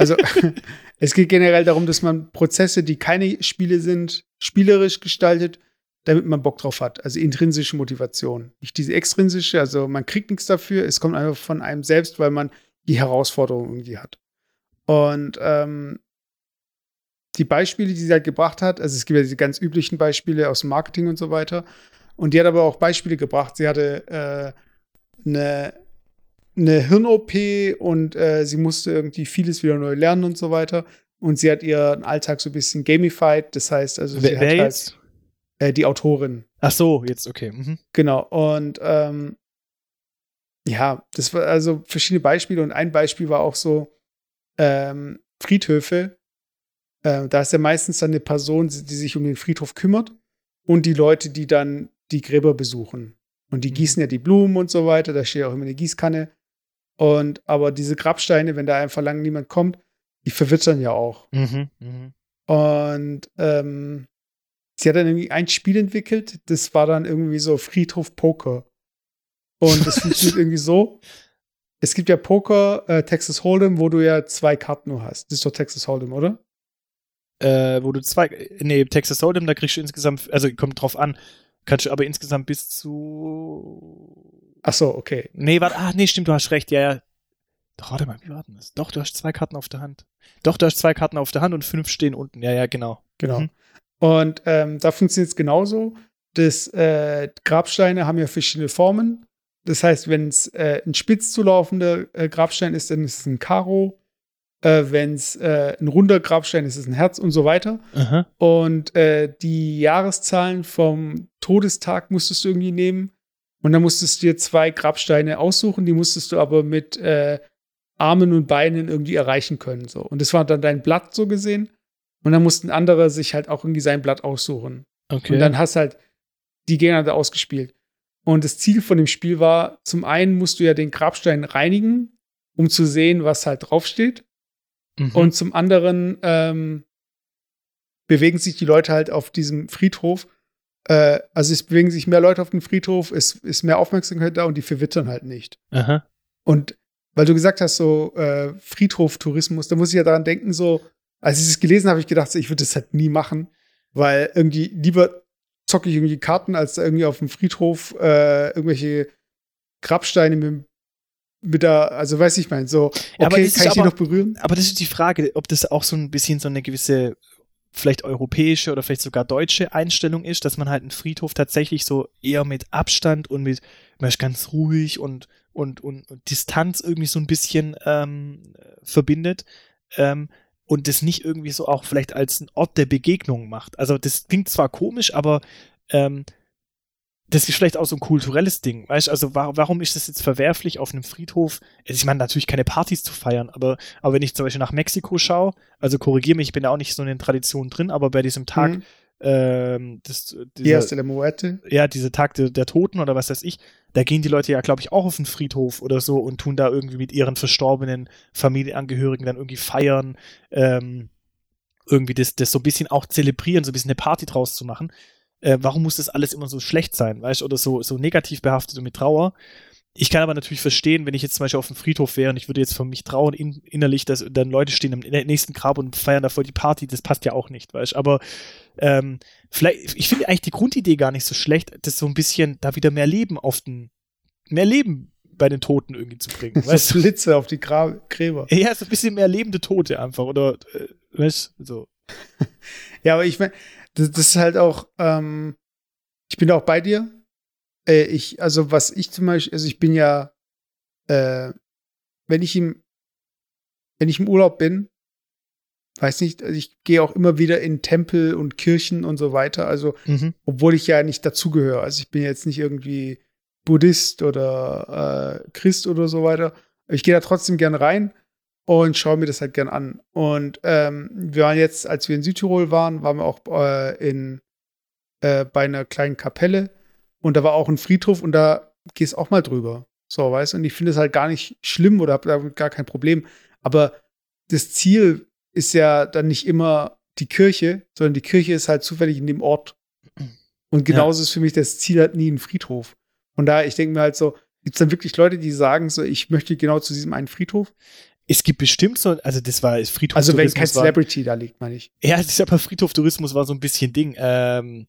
Speaker 2: Also, *laughs* es geht generell darum, dass man Prozesse, die keine Spiele sind, spielerisch gestaltet damit man Bock drauf hat. Also intrinsische Motivation. Nicht diese extrinsische, also man kriegt nichts dafür, es kommt einfach von einem selbst, weil man die Herausforderung irgendwie hat. Und ähm, die Beispiele, die sie halt gebracht hat, also es gibt ja diese ganz üblichen Beispiele aus Marketing und so weiter. Und die hat aber auch Beispiele gebracht. Sie hatte äh, eine, eine Hirn-OP und äh, sie musste irgendwie vieles wieder neu lernen und so weiter. Und sie hat ihren Alltag so ein bisschen gamified. Das heißt, also
Speaker 3: wer,
Speaker 2: sie hat wer
Speaker 3: halt jetzt?
Speaker 2: Äh, die Autorin.
Speaker 3: Ach so, jetzt okay. Mhm.
Speaker 2: Genau. Und ähm, ja, das war also verschiedene Beispiele und ein Beispiel war auch so ähm, Friedhöfe. Äh, da ist ja meistens dann eine Person, die sich um den Friedhof kümmert und die Leute, die dann die Gräber besuchen. Und die mhm. gießen ja die Blumen und so weiter. Da steht auch immer eine Gießkanne. Und aber diese Grabsteine, wenn da einfach lang niemand kommt, die verwittern ja auch. Mhm, mh. Und ähm, sie hat dann irgendwie ein Spiel entwickelt, das war dann irgendwie so Friedhof Poker. Und das *laughs* funktioniert irgendwie so. Es gibt ja Poker, äh, Texas Hold'em, wo du ja zwei Karten nur hast. Das ist doch Texas Hold'em, oder?
Speaker 3: Äh, wo du zwei, nee, Texas Hold'em, da kriegst du insgesamt, also kommt drauf an, kannst du aber insgesamt bis zu.
Speaker 2: Ach so, okay.
Speaker 3: Nee, warte, ah, nee, stimmt, du hast recht, ja, ja. Doch, warte mal, wie war denn das? Doch, du hast zwei Karten auf der Hand. Doch, du hast zwei Karten auf der Hand und fünf stehen unten. Ja, ja, genau.
Speaker 2: Genau. Mhm. Und ähm, da funktioniert es genauso. Das äh, Grabsteine haben ja verschiedene Formen. Das heißt, wenn es äh, ein spitz zulaufender äh, Grabstein ist, dann ist es ein Karo. Äh, wenn es äh, ein runder Grabstein ist, ist es ein Herz und so weiter.
Speaker 3: Aha.
Speaker 2: Und äh, die Jahreszahlen vom Todestag musstest du irgendwie nehmen. Und dann musstest du dir zwei Grabsteine aussuchen, die musstest du aber mit äh, Armen und Beinen irgendwie erreichen können. So. Und das war dann dein Blatt so gesehen. Und dann mussten andere sich halt auch irgendwie sein Blatt aussuchen.
Speaker 3: Okay.
Speaker 2: Und dann hast halt die Gegner da ausgespielt. Und das Ziel von dem Spiel war, zum einen musst du ja den Grabstein reinigen, um zu sehen, was halt draufsteht.
Speaker 3: Mhm.
Speaker 2: Und zum anderen ähm, bewegen sich die Leute halt auf diesem Friedhof. Äh, also es bewegen sich mehr Leute auf dem Friedhof, es ist mehr Aufmerksamkeit da und die verwittern halt nicht.
Speaker 3: Aha.
Speaker 2: Und weil du gesagt hast, so äh, Friedhof-Tourismus, da muss ich ja daran denken, so, als ich es gelesen habe, ich gedacht, ich würde das halt nie machen, weil irgendwie lieber zocke ich irgendwie Karten, als da irgendwie auf dem Friedhof äh, irgendwelche Grabsteine mit, mit der, also weiß ich mein, so, okay,
Speaker 3: aber
Speaker 2: kann ich
Speaker 3: ist
Speaker 2: die
Speaker 3: aber-
Speaker 2: noch berühren?
Speaker 3: Aber das ist die Frage, ob das auch so ein bisschen so eine gewisse, vielleicht europäische oder vielleicht sogar deutsche Einstellung ist, dass man halt einen Friedhof tatsächlich so eher mit Abstand und mit, ganz ruhig und, und, und, und Distanz irgendwie so ein bisschen ähm, verbindet. Ähm, und das nicht irgendwie so auch vielleicht als ein Ort der Begegnung macht. Also das klingt zwar komisch, aber ähm, das ist vielleicht auch so ein kulturelles Ding, weißt du? Also wa warum ist das jetzt verwerflich, auf einem Friedhof, also ich meine natürlich keine Partys zu feiern, aber, aber wenn ich zum Beispiel nach Mexiko schaue, also korrigiere mich, ich bin da auch nicht so in den Traditionen drin, aber bei diesem Tag,
Speaker 2: Mhm.
Speaker 3: ähm, das, dieser,
Speaker 2: de la Muerte.
Speaker 3: ja, diese Tag der, der Toten oder was weiß ich, da gehen die Leute ja, glaube ich, auch auf den Friedhof oder so und tun da irgendwie mit ihren verstorbenen Familienangehörigen dann irgendwie feiern, ähm, irgendwie das, das so ein bisschen auch zelebrieren, so ein bisschen eine Party draus zu machen. Äh, warum muss das alles immer so schlecht sein, weißt du, oder so, so negativ behaftet und mit Trauer? Ich kann aber natürlich verstehen, wenn ich jetzt zum Beispiel auf dem Friedhof wäre und ich würde jetzt von mich trauen, in, innerlich, dass dann Leute stehen im nächsten Grab und feiern da voll die Party, das passt ja auch nicht, weißt du. Aber ähm, vielleicht, ich finde eigentlich die Grundidee gar nicht so schlecht, das so ein bisschen da wieder mehr Leben auf den, mehr Leben bei den Toten irgendwie zu bringen, *laughs* weißt du?
Speaker 2: Blitze auf die Gra Gräber.
Speaker 3: Ja, so ein bisschen mehr lebende Tote einfach, oder, äh, weißt du, so. *laughs*
Speaker 2: Ja, aber ich meine, das, das ist halt auch, ähm, ich bin auch bei dir. Äh, ich, also was ich zum Beispiel, also ich bin ja, äh, wenn ich im, wenn ich im Urlaub bin, weiß nicht, also ich gehe auch immer wieder in Tempel und Kirchen und so weiter. Also,
Speaker 3: Mhm.
Speaker 2: obwohl ich ja nicht dazugehöre. Also ich bin jetzt nicht irgendwie Buddhist oder äh, Christ oder so weiter. Ich gehe da trotzdem gern rein und schaue mir das halt gern an. Und ähm, wir waren jetzt, als wir in Südtirol waren, waren wir auch äh, in äh, bei einer kleinen Kapelle und da war auch ein Friedhof und da gehst auch mal drüber. So, weißt du? Und ich finde es halt gar nicht schlimm oder habe damit gar kein Problem. Aber das Ziel ist ja dann nicht immer die Kirche, sondern die Kirche ist halt zufällig in dem Ort. Und genauso ist für mich das Ziel halt nie ein Friedhof. Von daher, ich denke mir halt so, gibt es dann wirklich Leute, die sagen so, ich möchte genau zu diesem einen Friedhof?
Speaker 3: Es gibt bestimmt so, also das war Friedhof.
Speaker 2: Also wenn kein Celebrity da liegt, meine ich.
Speaker 3: Ja, das ist aber Friedhoftourismus war so ein bisschen Ding. Ähm,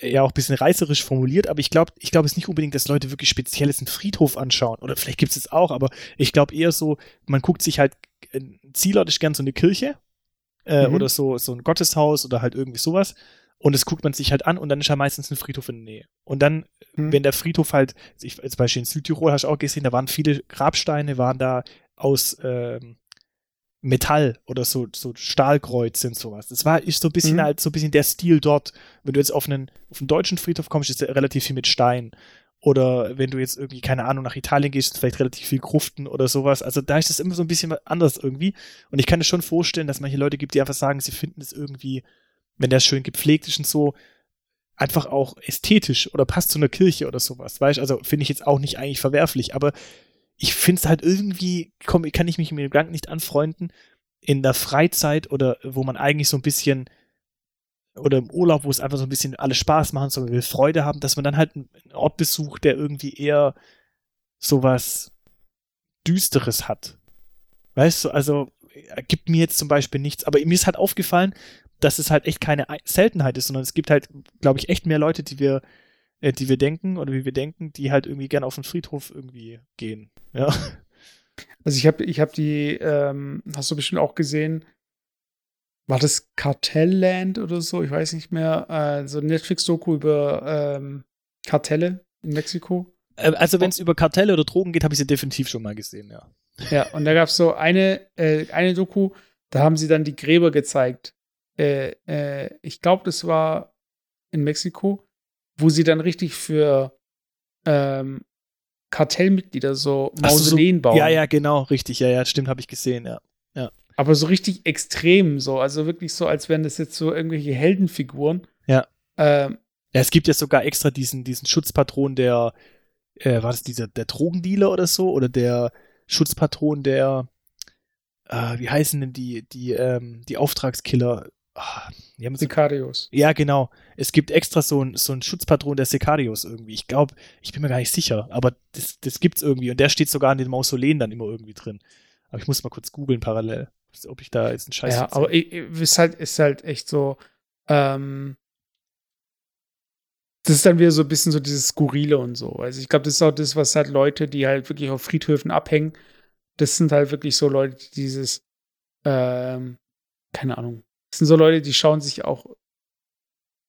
Speaker 3: ja, auch ein bisschen reißerisch formuliert, aber ich glaube, ich glaube es nicht unbedingt, dass Leute wirklich spezielles einen Friedhof anschauen. Oder vielleicht gibt es es auch, aber ich glaube eher so, man guckt sich halt, ein Zielort ist gern so eine Kirche äh,
Speaker 2: Mhm.
Speaker 3: oder so, so ein Gotteshaus oder halt irgendwie sowas. Und das guckt man sich halt an und dann ist ja meistens ein Friedhof in der Nähe. Und dann,
Speaker 2: Mhm.
Speaker 3: wenn der Friedhof halt, ich, als Beispiel in Südtirol hast du auch gesehen, da waren viele Grabsteine, waren da aus ähm, Metall oder so, so Stahlkreuze und sowas. Das war, ist so ein bisschen
Speaker 2: Mhm.
Speaker 3: halt so ein bisschen der Stil dort. Wenn du jetzt auf einen, auf einen deutschen Friedhof kommst, ist der relativ viel mit Stein. Oder wenn du jetzt irgendwie, keine Ahnung, nach Italien gehst, ist vielleicht relativ viel Gruften oder sowas. Also da ist das immer so ein bisschen anders irgendwie. Und ich kann mir schon vorstellen, dass manche Leute gibt, die einfach sagen, sie finden es irgendwie, wenn der schön gepflegt ist und so, einfach auch ästhetisch oder passt zu einer Kirche oder sowas. Weißt also finde ich jetzt auch nicht eigentlich verwerflich, aber ich finde es halt irgendwie, komm, kann ich mich mit dem Gedanken nicht anfreunden, in der Freizeit oder wo man eigentlich so ein bisschen oder im Urlaub, wo es einfach so ein bisschen alles Spaß machen soll, will Freude haben, dass man dann halt einen Ort besucht, der irgendwie eher sowas Düsteres hat. Weißt du, also er gibt mir jetzt zum Beispiel nichts, aber mir ist halt aufgefallen, dass es halt echt keine Ei- Seltenheit ist, sondern es gibt halt, glaube ich, echt mehr Leute, die wir, äh, die wir denken oder wie wir denken, die halt irgendwie gerne auf den Friedhof irgendwie gehen. Ja.
Speaker 2: Also ich habe ich hab die, ähm, hast du bestimmt auch gesehen, war das Kartellland oder so? Ich weiß nicht mehr. So ein Netflix-Doku über ähm, Kartelle in Mexiko.
Speaker 3: Äh, also wenn es über Kartelle oder Drogen geht, habe ich sie definitiv schon mal gesehen, ja.
Speaker 2: Ja, und da gab es so eine, äh, eine Doku, da haben sie dann die Gräber gezeigt. Äh, äh, ich glaube, das war in Mexiko, wo sie dann richtig für ähm, Kartellmitglieder so Mausoleen
Speaker 3: so,
Speaker 2: bauen.
Speaker 3: Ja, ja, genau, richtig. Ja, ja, stimmt, habe ich gesehen, ja. ja.
Speaker 2: Aber so richtig extrem so. Also wirklich so, als wären das jetzt so irgendwelche Heldenfiguren.
Speaker 3: Ja.
Speaker 2: Ähm,
Speaker 3: ja, es gibt ja sogar extra diesen, diesen Schutzpatron der, äh, war das dieser, der Drogendealer oder so? Oder der Schutzpatron der, äh, wie heißen denn die, die, ähm, die Auftragskiller? So,
Speaker 2: Sicarios.
Speaker 3: Ja, genau. Es gibt extra so einen so Schutzpatron der Sicarios irgendwie. Ich glaube, ich bin mir gar nicht sicher, aber das, das gibt's irgendwie. Und der steht sogar in den Mausoleen dann immer irgendwie drin. Aber ich muss mal kurz googeln parallel, ob ich da jetzt einen Scheiß
Speaker 2: Ja, aber ich, ich, ist, halt, ist halt echt so, ähm, das ist dann wieder so ein bisschen so dieses Skurrile und so. Also ich glaube, das ist auch das, was halt Leute, die halt wirklich auf Friedhöfen abhängen, das sind halt wirklich so Leute, die dieses, ähm, keine Ahnung, das sind so Leute, die schauen sich auch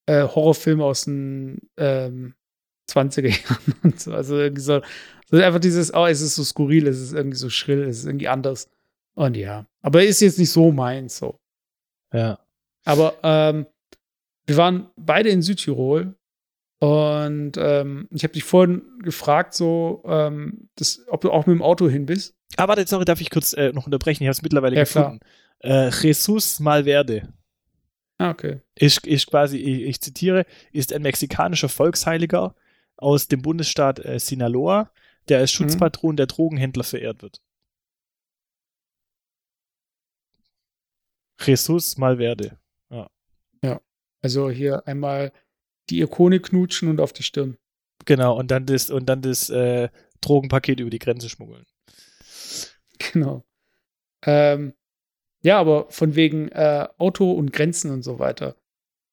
Speaker 2: äh, Horrorfilme aus den ähm, 20er *laughs* Jahren und so. Also irgendwie so, so einfach dieses, oh, es ist so skurril, es ist irgendwie so schrill, es ist irgendwie anders. Und ja, aber ist jetzt nicht so meins so.
Speaker 3: Ja.
Speaker 2: Aber ähm, wir waren beide in Südtirol und ähm, ich habe dich vorhin gefragt, so, ähm, das, ob du auch mit dem Auto hin bist.
Speaker 3: Ah, warte, sorry, darf ich kurz äh, noch unterbrechen? Ich habe es mittlerweile
Speaker 2: Ja,
Speaker 3: gefunden. Äh, Jesus Malverde
Speaker 2: Ah, okay.
Speaker 3: ist, ist quasi, ich, ich zitiere, ist ein mexikanischer Volksheiliger aus dem Bundesstaat äh, Sinaloa, der als Schutzpatron der Drogenhändler verehrt wird. Jesus Malverde.
Speaker 2: Also hier einmal die Ikone knutschen und auf die Stirn.
Speaker 3: Genau, und dann das, und dann das äh, Drogenpaket über die Grenze schmuggeln.
Speaker 2: Genau. Ähm, ja, aber von wegen äh, Auto und Grenzen und so weiter.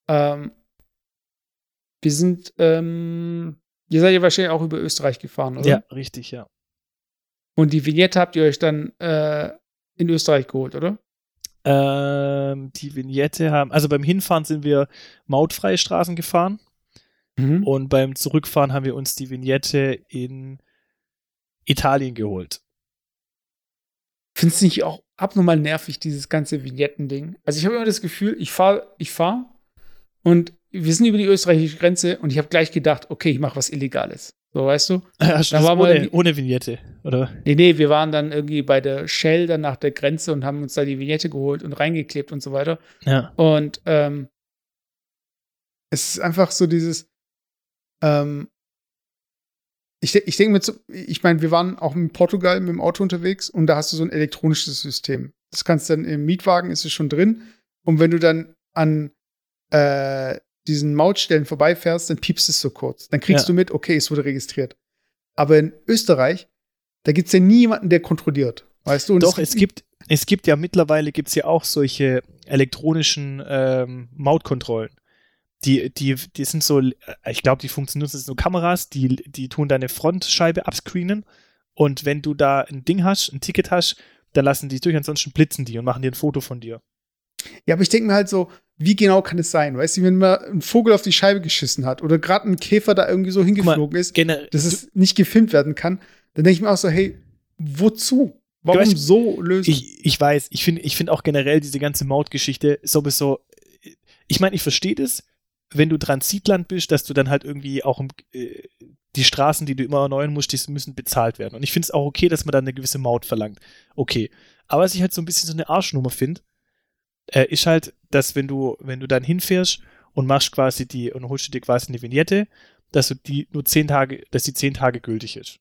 Speaker 2: Ähm, wir sind, ähm, ihr seid ja wahrscheinlich auch über Österreich gefahren, oder?
Speaker 3: Ja, richtig, ja.
Speaker 2: Und die Vignette habt ihr euch dann äh, in Österreich geholt, oder?
Speaker 3: Ähm, die Vignette haben, also beim Hinfahren sind wir mautfreie Straßen gefahren
Speaker 2: Mhm.
Speaker 3: und beim Zurückfahren haben wir uns die Vignette in Italien geholt.
Speaker 2: Findest du nicht auch abnormal nervig, dieses ganze Vignetten-Ding? Also ich habe immer das Gefühl, ich fahre ich fahr und wir sind über die österreichische Grenze und ich habe gleich gedacht, okay, ich mache was Illegales. So, weißt du? *laughs*
Speaker 3: Hast du
Speaker 2: Da
Speaker 3: das
Speaker 2: war mal
Speaker 3: ohne,
Speaker 2: die-
Speaker 3: ohne Vignette, oder?
Speaker 2: Nee, nee, wir waren dann irgendwie bei der Shell dann nach der Grenze und haben uns da die Vignette geholt und reingeklebt und so weiter.
Speaker 3: Ja.
Speaker 2: Und ähm, es ist einfach so dieses, ähm, ich, ich denke mir, zu- ich meine, wir waren auch in Portugal mit dem Auto unterwegs und da hast du so ein elektronisches System. Das kannst dann im Mietwagen ist es schon drin und wenn du dann an äh, diesen Mautstellen vorbeifährst, dann piepst es so kurz. Dann kriegst
Speaker 3: Ja.
Speaker 2: du mit, okay, es wurde registriert. Aber in Österreich, da gibt es ja niemanden, der kontrolliert. Weißt du? Und
Speaker 3: Doch, es gibt, es gibt ja mittlerweile gibt's ja auch solche elektronischen ähm, Mautkontrollen. Die, die, die sind so, äh, ich glaube, die funktionieren das sind so Kameras, die, die tun deine Frontscheibe abscreenen und wenn du da ein Ding hast, ein Ticket hast, dann lassen die durch, ansonsten blitzen die und machen dir ein Foto von dir.
Speaker 2: Ja, aber ich denke mir halt so, wie genau kann es sein? Weißt du, wenn mal ein Vogel auf die Scheibe geschissen hat oder gerade ein Käfer da irgendwie so hingeflogen ist,
Speaker 3: Gener
Speaker 2: dass es nicht gefilmt werden kann, dann denke ich mir auch so, hey, wozu? Warum
Speaker 3: weißt,
Speaker 2: so lösen?
Speaker 3: Ich, ich weiß, ich finde ich find auch generell diese ganze Mautgeschichte sowieso, ich meine, ich verstehe das, wenn du Transitland bist, dass du dann halt irgendwie auch äh, die Straßen, die du immer erneuern musst, die müssen bezahlt werden. Und ich finde es auch okay, dass man dann eine gewisse Maut verlangt. Okay. Aber was ich halt so ein bisschen so eine Arschnummer finde, äh, ist halt, dass wenn du, wenn du dann hinfährst und machst quasi die, und holst dir quasi eine Vignette, dass du die nur zehn Tage, dass die zehn Tage gültig ist.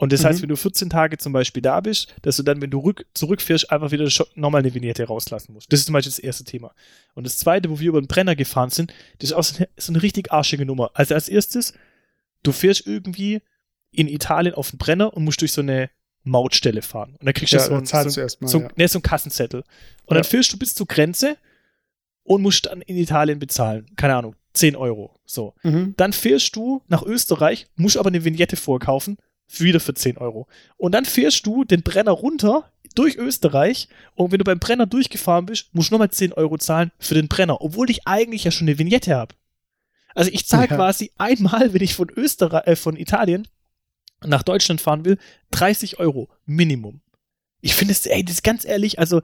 Speaker 3: Und das
Speaker 2: Mhm.
Speaker 3: heißt, wenn du 14 Tage zum Beispiel da bist, dass du dann, wenn du rück, zurückfährst, einfach wieder nochmal eine Vignette rauslassen musst. Das ist zum Beispiel das erste Thema. Und das zweite, wo wir über den Brenner gefahren sind, das ist auch so eine, so eine richtig arschige Nummer. Also als erstes, du fährst irgendwie in Italien auf den Brenner und musst durch so eine Mautstelle fahren. Und dann kriegst du
Speaker 2: ja,
Speaker 3: so,
Speaker 2: dann
Speaker 3: ein,
Speaker 2: zahlst
Speaker 3: so,
Speaker 2: du erstmal.
Speaker 3: so,
Speaker 2: ja.
Speaker 3: ne, so einen Kassenzettel. Und
Speaker 2: Ja.
Speaker 3: dann fährst du bis zur Grenze und musst dann in Italien bezahlen. Keine Ahnung, 10 Euro. So.
Speaker 2: Mhm.
Speaker 3: Dann fährst du nach Österreich, musst aber eine Vignette vorkaufen, wieder für 10 Euro. Und dann fährst du den Brenner runter durch Österreich und wenn du beim Brenner durchgefahren bist, musst du nochmal 10 Euro zahlen für den Brenner, obwohl ich eigentlich ja schon eine Vignette habe. Also ich zahle ja. quasi einmal, wenn ich von Österreich, äh, von Italien nach Deutschland fahren will, 30 Euro Minimum. Ich finde es, ey, das ist ganz ehrlich, also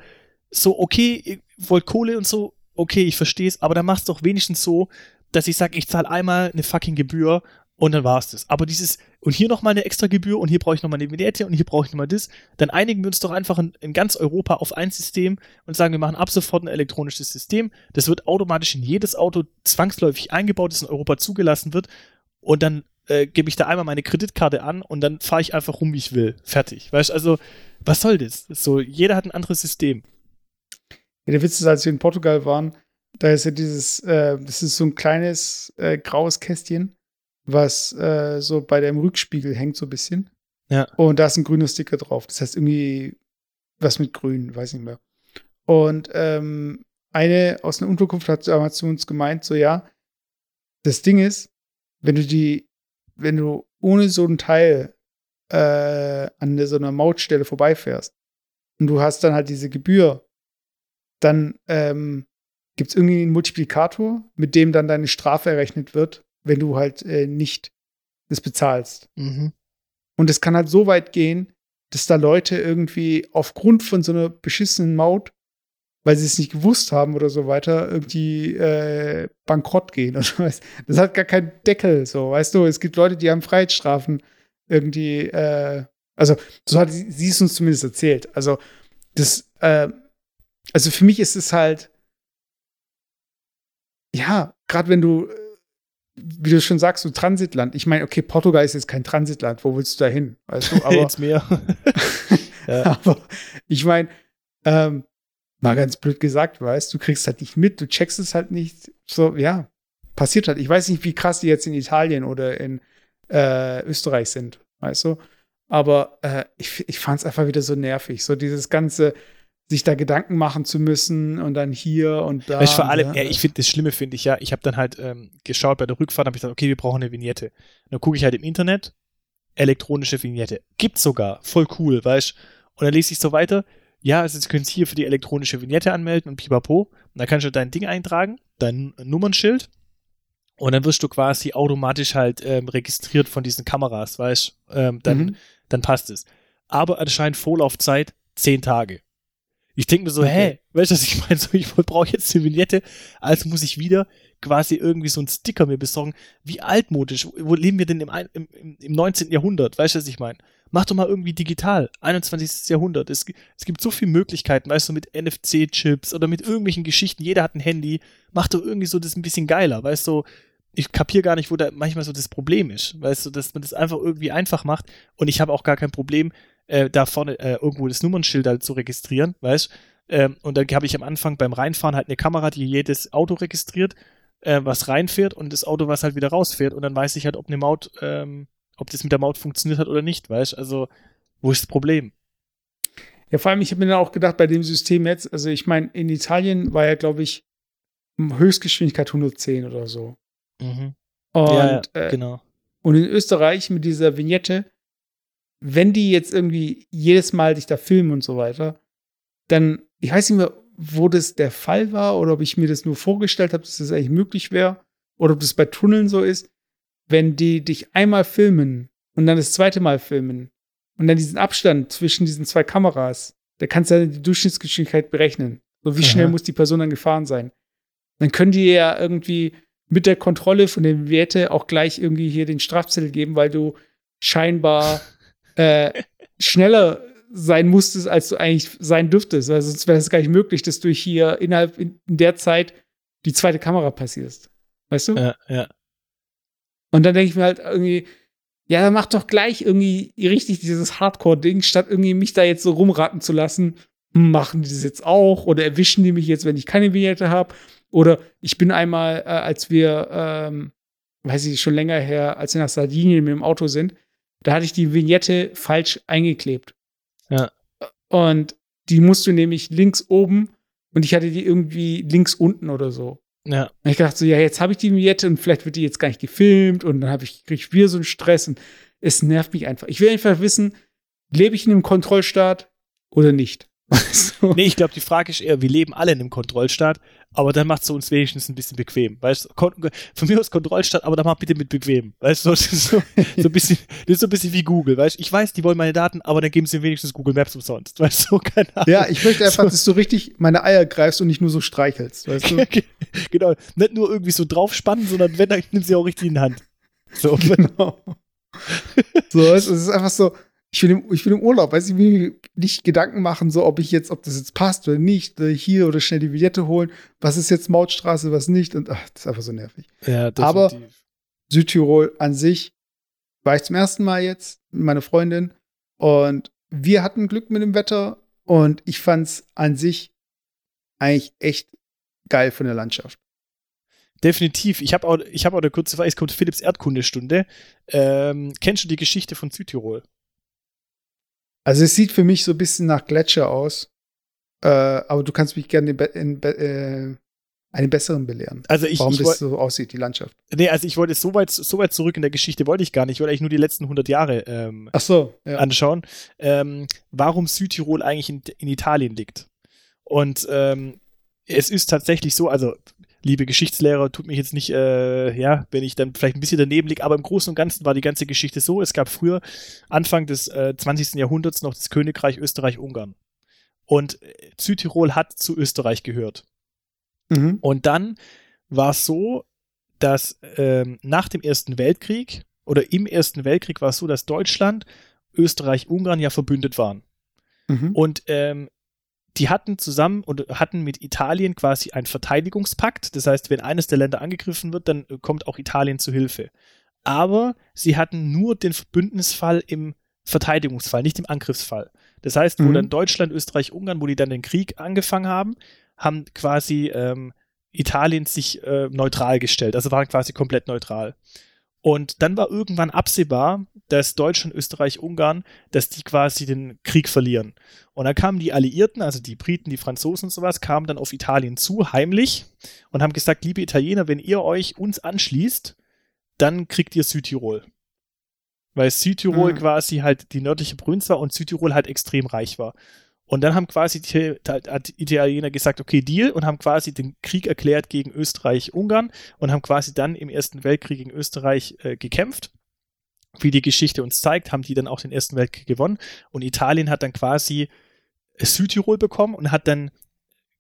Speaker 3: so, okay, ihr wollt Kohle und so, okay, ich verstehe es, aber dann mach's doch wenigstens so, dass ich sage, ich zahle einmal eine fucking Gebühr und dann war's das. Aber dieses, und hier nochmal eine extra Gebühr und hier brauche ich nochmal eine Vignette und hier brauche ich nochmal das, dann einigen wir uns doch einfach in, in, ganz Europa auf ein System und sagen, wir machen ab sofort ein elektronisches System. Das wird automatisch in jedes Auto zwangsläufig eingebaut, das in Europa zugelassen wird. Und dann äh, gebe ich da einmal meine Kreditkarte an und dann fahre ich einfach rum, wie ich will. Fertig. Weißt du, also, was soll das? So, jeder hat ein anderes System.
Speaker 2: Ja, der Witz ist, als wir in Portugal waren, da ist ja dieses, äh, das ist so ein kleines äh, graues Kästchen, was äh, so bei dem Rückspiegel hängt, so ein bisschen.
Speaker 3: Ja.
Speaker 2: Und da ist ein grüner Sticker drauf. Das heißt irgendwie was mit grün, weiß nicht mehr. Und ähm, eine aus einer Unterkunft hat damals zu uns gemeint, so ja, das Ding ist, wenn du die, wenn du ohne so ein Teil äh, an so einer Mautstelle vorbeifährst und du hast dann halt diese Gebühr, dann ähm, gibt es irgendwie einen Multiplikator, mit dem dann deine Strafe errechnet wird, wenn du halt äh, nicht das bezahlst.
Speaker 3: Mhm.
Speaker 2: Und es kann halt so weit gehen, dass da Leute irgendwie aufgrund von so einer beschissenen Maut, weil sie es nicht gewusst haben oder so weiter, irgendwie äh, bankrott gehen. *laughs* Das hat gar keinen Deckel, so, weißt du? Es gibt Leute, die haben Freiheitsstrafen irgendwie, äh, also so hat sie, sie es uns zumindest erzählt. Also das, äh, also für mich ist es halt, ja, gerade wenn du, wie du schon sagst, so Transitland. Ich meine, okay, Portugal ist jetzt kein Transitland. Wo willst du da hin? Weißt du, *laughs* aber,
Speaker 3: mehr. *laughs*
Speaker 2: aber ich meine, ähm, mal ganz blöd gesagt, weißt du, kriegst halt nicht mit, du checkst es halt nicht. So, ja, passiert halt. Ich weiß nicht, wie krass die jetzt in Italien oder in äh, Österreich sind, weißt du. Aber äh, ich, ich fand es einfach wieder so nervig. So dieses ganze, sich da Gedanken machen zu müssen und dann hier und da.
Speaker 3: Weißt, vor allem, ja, ich finde das Schlimme finde ich ja, ich habe dann halt ähm, geschaut bei der Rückfahrt, habe ich gesagt, okay, wir brauchen eine Vignette. Und dann gucke ich halt im Internet, elektronische Vignette. Gibt's sogar, voll cool, weißt Und dann lese ich so weiter, ja, also du könntest hier für die elektronische Vignette anmelden und pipapo. Und dann kannst du dein Ding eintragen, dein Nummernschild. Und dann wirst du quasi automatisch halt ähm, registriert von diesen Kameras, weißt ähm, dann, mhm. dann passt es. Aber anscheinend Vorlaufzeit zehn Tage. Ich denke mir so, hä, weißt du, was ich meine? So, ich brauche jetzt eine Vignette, also muss ich wieder quasi irgendwie so einen Sticker mir besorgen. Wie altmodisch, wo leben wir denn im, im, im 19. Jahrhundert? Weißt du, was ich meine? Mach doch mal irgendwie digital, 21. Jahrhundert. Es, es gibt so viele Möglichkeiten, weißt du, mit NFC-Chips oder mit irgendwelchen Geschichten. Jeder hat ein Handy. Mach doch irgendwie so das ein bisschen geiler, weißt du. Ich kapiere gar nicht, wo da manchmal so das Problem ist. Weißt du, dass man das einfach irgendwie einfach macht. Und ich habe auch gar kein Problem, äh, da vorne äh, irgendwo das Nummernschild halt zu registrieren, weißt ähm, Und dann habe ich am Anfang beim Reinfahren halt eine Kamera, die jedes Auto registriert, äh, was reinfährt und das Auto, was halt wieder rausfährt. Und dann weiß ich halt, ob eine Maut, ähm, ob das mit der Maut funktioniert hat oder nicht, weißt Also, wo ist das Problem?
Speaker 2: Ja, vor allem, ich habe mir dann auch gedacht, bei dem System jetzt, also ich meine, in Italien war ja, glaube ich, Höchstgeschwindigkeit 110 oder so.
Speaker 3: Mhm.
Speaker 2: Und,
Speaker 3: ja, ja, genau.
Speaker 2: Äh, und in Österreich mit dieser Vignette wenn die jetzt irgendwie jedes Mal dich da filmen und so weiter, dann, ich weiß nicht mehr, wo das der Fall war oder ob ich mir das nur vorgestellt habe, dass das eigentlich möglich wäre oder ob das bei Tunneln so ist, wenn die dich einmal filmen und dann das zweite Mal filmen und dann diesen Abstand zwischen diesen zwei Kameras, da kannst du ja die Durchschnittsgeschwindigkeit berechnen. So wie Aha. schnell muss die Person dann gefahren sein. Dann können die ja irgendwie mit der Kontrolle von den Werte auch gleich irgendwie hier den Strafzettel geben, weil du scheinbar äh, schneller sein musstest, als du eigentlich sein dürftest. Weil sonst wäre es gar nicht möglich, dass du hier innerhalb in der Zeit die zweite Kamera passierst. Weißt du?
Speaker 3: Ja, ja.
Speaker 2: Und dann denke ich mir halt irgendwie, ja, dann mach doch gleich irgendwie richtig dieses Hardcore-Ding, statt irgendwie mich da jetzt so rumraten zu lassen. Hm, machen die das jetzt auch? Oder erwischen die mich jetzt, wenn ich keine Vignette habe? Oder ich bin einmal, äh, als wir, ähm, weiß ich, schon länger her, als wir nach Sardinien mit dem Auto sind, da hatte ich die Vignette falsch eingeklebt.
Speaker 3: Ja.
Speaker 2: Und die musst du nämlich links oben und ich hatte die irgendwie links unten oder so.
Speaker 3: Ja.
Speaker 2: Und ich dachte so, ja, jetzt habe ich die Vignette und vielleicht wird die jetzt gar nicht gefilmt und dann habe ich krieg ich wieder so einen Stress und es nervt mich einfach. Ich will einfach wissen, lebe ich in einem Kontrollstaat oder nicht? *laughs*
Speaker 3: So. Nee, ich glaube, die Frage ist eher, wir leben alle in einem Kontrollstaat, aber dann macht es uns wenigstens ein bisschen bequem. Weißt du, von mir aus Kontrollstaat, aber dann mach bitte mit bequem. Weißt du, *laughs* das ist so, so ein bisschen, das ist so ein bisschen wie Google, weißt du, ich weiß, die wollen meine Daten, aber dann geben sie wenigstens Google Maps umsonst. *laughs* Weißt du, keine
Speaker 2: Ahnung. Ja, ich möchte einfach, so. dass du richtig meine Eier greifst und nicht nur so streichelst, weißt du?
Speaker 3: genau. Nicht nur irgendwie so draufspannen, sondern wenn, dann nimm sie auch richtig in die Hand. So. Genau.
Speaker 2: so, es ist einfach so, ich will, im, ich will im Urlaub, weiß ich, will nicht Gedanken machen, so ob ich jetzt, ob das jetzt passt oder nicht, oder hier oder schnell die Billette holen, was ist jetzt Mautstraße, was nicht und ach, das ist einfach so nervig. Ja, definitiv. Aber Südtirol an sich war ich zum ersten Mal jetzt mit meiner Freundin und wir hatten Glück mit dem Wetter und ich fand es an sich eigentlich echt geil von der Landschaft.
Speaker 3: Definitiv. Ich habe auch, ich hab auch eine kurze Frage. Es kommt Philips Erdkundestunde. Ähm, kennst du die Geschichte von Südtirol?
Speaker 2: Also es sieht für mich so ein bisschen nach Gletscher aus. Äh, aber du kannst mich gerne in, in, äh, einen besseren belehren.
Speaker 3: Also ich,
Speaker 2: warum
Speaker 3: ich
Speaker 2: das so aussieht, die Landschaft.
Speaker 3: Nee, also ich wollte so weit, so weit zurück in der Geschichte wollte ich gar nicht. Ich wollte eigentlich nur die letzten 100 Jahre ähm,
Speaker 2: so,
Speaker 3: ja. anschauen, ähm, warum Südtirol eigentlich in, in Italien liegt. Und ähm, es ist tatsächlich so, also liebe Geschichtslehrer, tut mich jetzt nicht, äh, ja, wenn ich dann vielleicht ein bisschen daneben liege, aber im Großen und Ganzen war die ganze Geschichte so, es gab früher, Anfang des äh, 20. Jahrhunderts, noch das Königreich Österreich-Ungarn. Und äh, Südtirol hat zu Österreich gehört. Mhm. Und dann war es so, dass ähm, nach dem Ersten Weltkrieg oder im Ersten Weltkrieg war es so, dass Deutschland, Österreich, Ungarn ja verbündet waren. Mhm. Und ähm, die hatten zusammen und hatten mit Italien quasi einen Verteidigungspakt. Das heißt, wenn eines der Länder angegriffen wird, dann äh, kommt auch Italien zu Hilfe. Aber sie hatten nur den Verbündnisfall im Verteidigungsfall, nicht im Angriffsfall. Das heißt, wo mhm. dann Deutschland, Österreich, Ungarn, wo die dann den Krieg angefangen haben, haben quasi ähm, Italien sich äh, neutral gestellt, also waren quasi komplett neutral. Und dann war irgendwann absehbar, dass Deutschland, Österreich, Ungarn, dass die quasi den Krieg verlieren. Und dann kamen die Alliierten, also die Briten, die Franzosen und sowas, kamen dann auf Italien zu, heimlich, und haben gesagt, liebe Italiener, wenn ihr euch uns anschließt, dann kriegt ihr Südtirol. Weil Südtirol mhm. quasi halt die nördliche Provinz war und Südtirol halt extrem reich war. Und dann haben quasi die, die Italiener gesagt, okay, Deal, und haben quasi den Krieg erklärt gegen Österreich-Ungarn und haben quasi dann im Ersten Weltkrieg gegen Österreich äh, gekämpft. Wie die Geschichte uns zeigt, haben die dann auch den Ersten Weltkrieg gewonnen. Und Italien hat dann quasi Südtirol bekommen und hat dann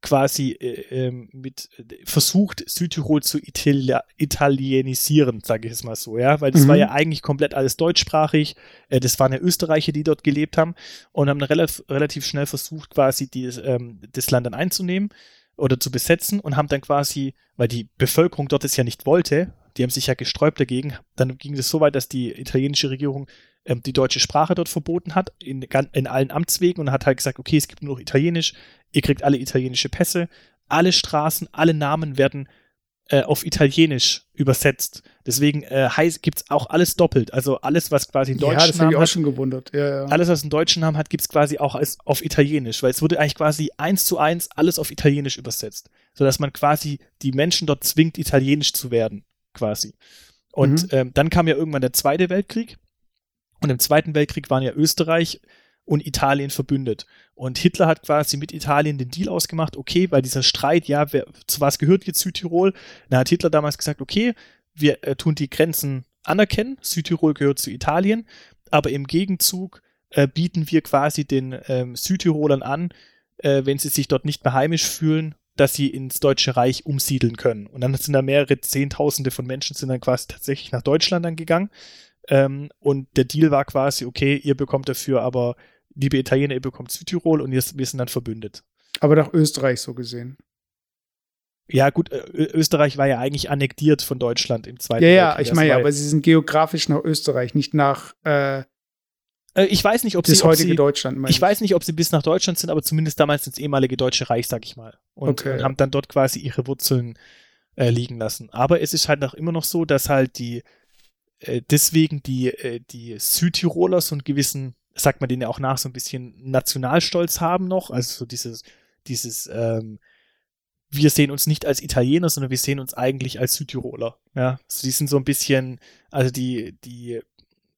Speaker 3: quasi äh, ähm, mit äh, versucht, Südtirol zu Italia italienisieren, sage ich es mal so, ja, weil das mhm. war ja eigentlich komplett alles deutschsprachig. Äh, das waren ja Österreicher, die dort gelebt haben und haben relativ, relativ schnell versucht, quasi die, ähm, das Land dann einzunehmen oder zu besetzen und haben dann quasi, weil die Bevölkerung dort es ja nicht wollte, die haben sich ja gesträubt dagegen, dann ging es so weit, dass die italienische Regierung ähm, die deutsche Sprache dort verboten hat, in, in allen Amtswegen und hat halt gesagt, okay, es gibt nur noch Italienisch, ihr kriegt alle italienische Pässe, alle Straßen, alle Namen werden äh, auf Italienisch übersetzt. Deswegen äh, gibt es auch alles doppelt. Also alles, was quasi einen deutschen
Speaker 2: ja, das
Speaker 3: Namen
Speaker 2: ich auch hat, schon gewundert. Ja, ja.
Speaker 3: Alles, was einen deutschen Namen hat, gibt es quasi auch als, auf Italienisch, weil es wurde eigentlich quasi eins zu eins alles auf Italienisch übersetzt, sodass man quasi die Menschen dort zwingt, Italienisch zu werden, quasi. Und mhm. ähm, dann kam ja irgendwann der Zweite Weltkrieg und im Zweiten Weltkrieg waren ja Österreich und Italien verbündet. Und Hitler hat quasi mit Italien den Deal ausgemacht, okay, weil dieser Streit, ja, wer, zu was gehört jetzt Südtirol? Da hat Hitler damals gesagt, okay, wir äh, tun die Grenzen anerkennen, Südtirol gehört zu Italien, aber im Gegenzug äh, bieten wir quasi den ähm, Südtirolern an, äh, wenn sie sich dort nicht mehr heimisch fühlen, dass sie ins Deutsche Reich umsiedeln können. Und dann sind da mehrere Zehntausende von Menschen sind dann quasi tatsächlich nach Deutschland dann gegangen. Ähm, und der Deal war quasi, okay, ihr bekommt dafür aber, liebe Italiener, ihr bekommt Südtirol und wir sind dann verbündet.
Speaker 2: Aber nach Österreich so gesehen.
Speaker 3: Ja, gut, Österreich war ja eigentlich annektiert von Deutschland im Zweiten
Speaker 2: Ja, ja, ich meine ja, aber sie sind geografisch nach Österreich, nicht nach äh,
Speaker 3: äh ich weiß nicht, ob
Speaker 2: das
Speaker 3: sie,
Speaker 2: heutige
Speaker 3: sie,
Speaker 2: Deutschland.
Speaker 3: Ich, ich weiß nicht, ob sie bis nach Deutschland sind, aber zumindest damals ins ehemalige Deutsche Reich, sag ich mal. Und, okay, und haben dann dort quasi ihre Wurzeln äh, liegen lassen. Aber es ist halt noch immer noch so, dass halt die äh, deswegen die, äh, die Südtiroler so einen gewissen, sagt man denen ja auch nach, so ein bisschen Nationalstolz haben noch. Also so dieses, dieses, ähm, wir sehen uns nicht als Italiener, sondern wir sehen uns eigentlich als Südtiroler. Ja, also die sind so ein bisschen, also die, die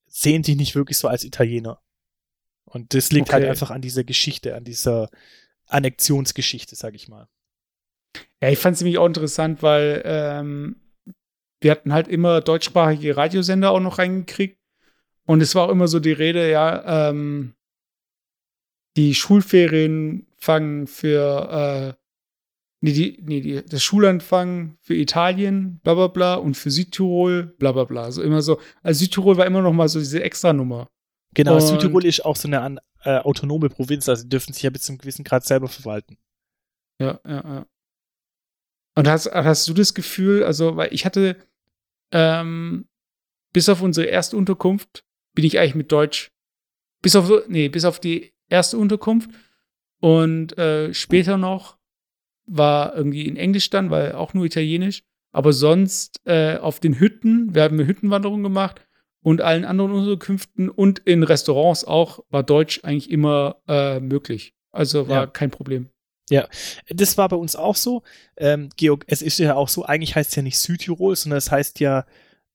Speaker 3: sehen sich nicht wirklich so als Italiener. Und das liegt halt
Speaker 2: Okay.
Speaker 3: einfach an dieser Geschichte, an dieser Annexionsgeschichte, sag ich mal.
Speaker 2: Ja, ich fand es nämlich auch interessant, weil ähm, wir hatten halt immer deutschsprachige Radiosender auch noch reingekriegt. Und es war auch immer so die Rede, ja, ähm, die Schulferien fangen für, äh, nee, die, nee, die, das Schulanfang für Italien, bla bla bla, und für Südtirol, bla bla bla. Also immer so, also Südtirol war immer noch mal so diese Extranummer.
Speaker 3: Genau,
Speaker 2: Und-
Speaker 3: Südtirol ist auch so eine äh, autonome Provinz, also die dürfen sich ja bis zu einem gewissen Grad selber verwalten.
Speaker 2: Ja, ja, ja. Und hast, hast du das Gefühl, also, weil ich hatte, ähm, bis auf unsere erste Unterkunft bin ich eigentlich mit Deutsch, bis auf, nee, bis auf die erste Unterkunft und äh, später noch war irgendwie in Englisch dann, weil auch nur Italienisch, aber sonst äh, auf den Hütten, wir haben eine Hüttenwanderung gemacht und allen anderen Unterkünften und in Restaurants auch war Deutsch eigentlich immer äh, möglich. Also war
Speaker 3: Ja.
Speaker 2: kein Problem.
Speaker 3: Das war bei uns auch so. Ähm, Georg, es ist ja auch so, eigentlich heißt es ja nicht Südtirol, sondern es heißt ja,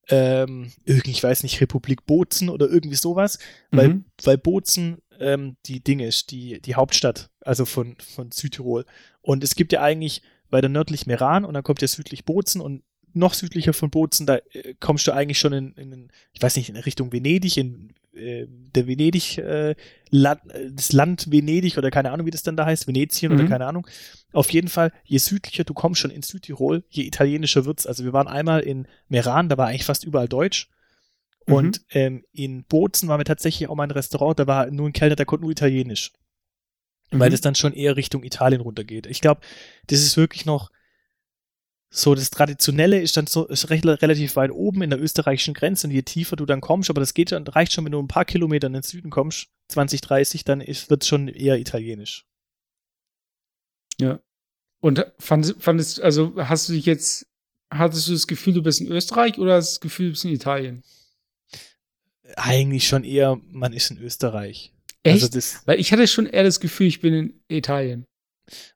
Speaker 3: ähm, irgendwie, ich weiß nicht, Republik Bozen oder irgendwie sowas, weil,
Speaker 2: Mhm.
Speaker 3: weil Bozen ähm, die Dinge ist, die, die Hauptstadt, also von, von Südtirol. Und es gibt ja eigentlich weiter nördlich Meran und dann kommt ja südlich Bozen und noch südlicher von Bozen, da äh, kommst du eigentlich schon in, in, ich weiß nicht, in Richtung Venedig, in äh, der Venedig, äh, Land, das Land Venedig oder keine Ahnung, wie das dann da heißt, Venetien oder
Speaker 2: Mhm.
Speaker 3: keine Ahnung. Auf jeden Fall, je südlicher du kommst schon in Südtirol, je italienischer wird's. Also wir waren einmal in Meran, da war eigentlich fast überall Deutsch.
Speaker 2: Mhm.
Speaker 3: Und ähm, in Bozen waren wir tatsächlich auch mal ein Restaurant, da war nur ein Kellner, der konnte nur Italienisch. Weil
Speaker 2: Mhm.
Speaker 3: das dann schon eher Richtung Italien runtergeht. Ich glaube, das ist wirklich noch so, das Traditionelle ist dann so ist recht, relativ weit oben in der österreichischen Grenze und je tiefer du dann kommst, aber das geht schon, reicht schon, wenn du ein paar Kilometer in den Süden kommst, 20, 30, dann wird es schon eher italienisch.
Speaker 2: Ja. Und fandest, fandest, also hast du dich jetzt, hattest du das Gefühl, du bist in Österreich oder hast du das Gefühl, du bist in Italien?
Speaker 3: Eigentlich schon eher, man ist in Österreich.
Speaker 2: Echt?
Speaker 3: Also das,
Speaker 2: Weil ich hatte schon eher das Gefühl, ich bin in Italien.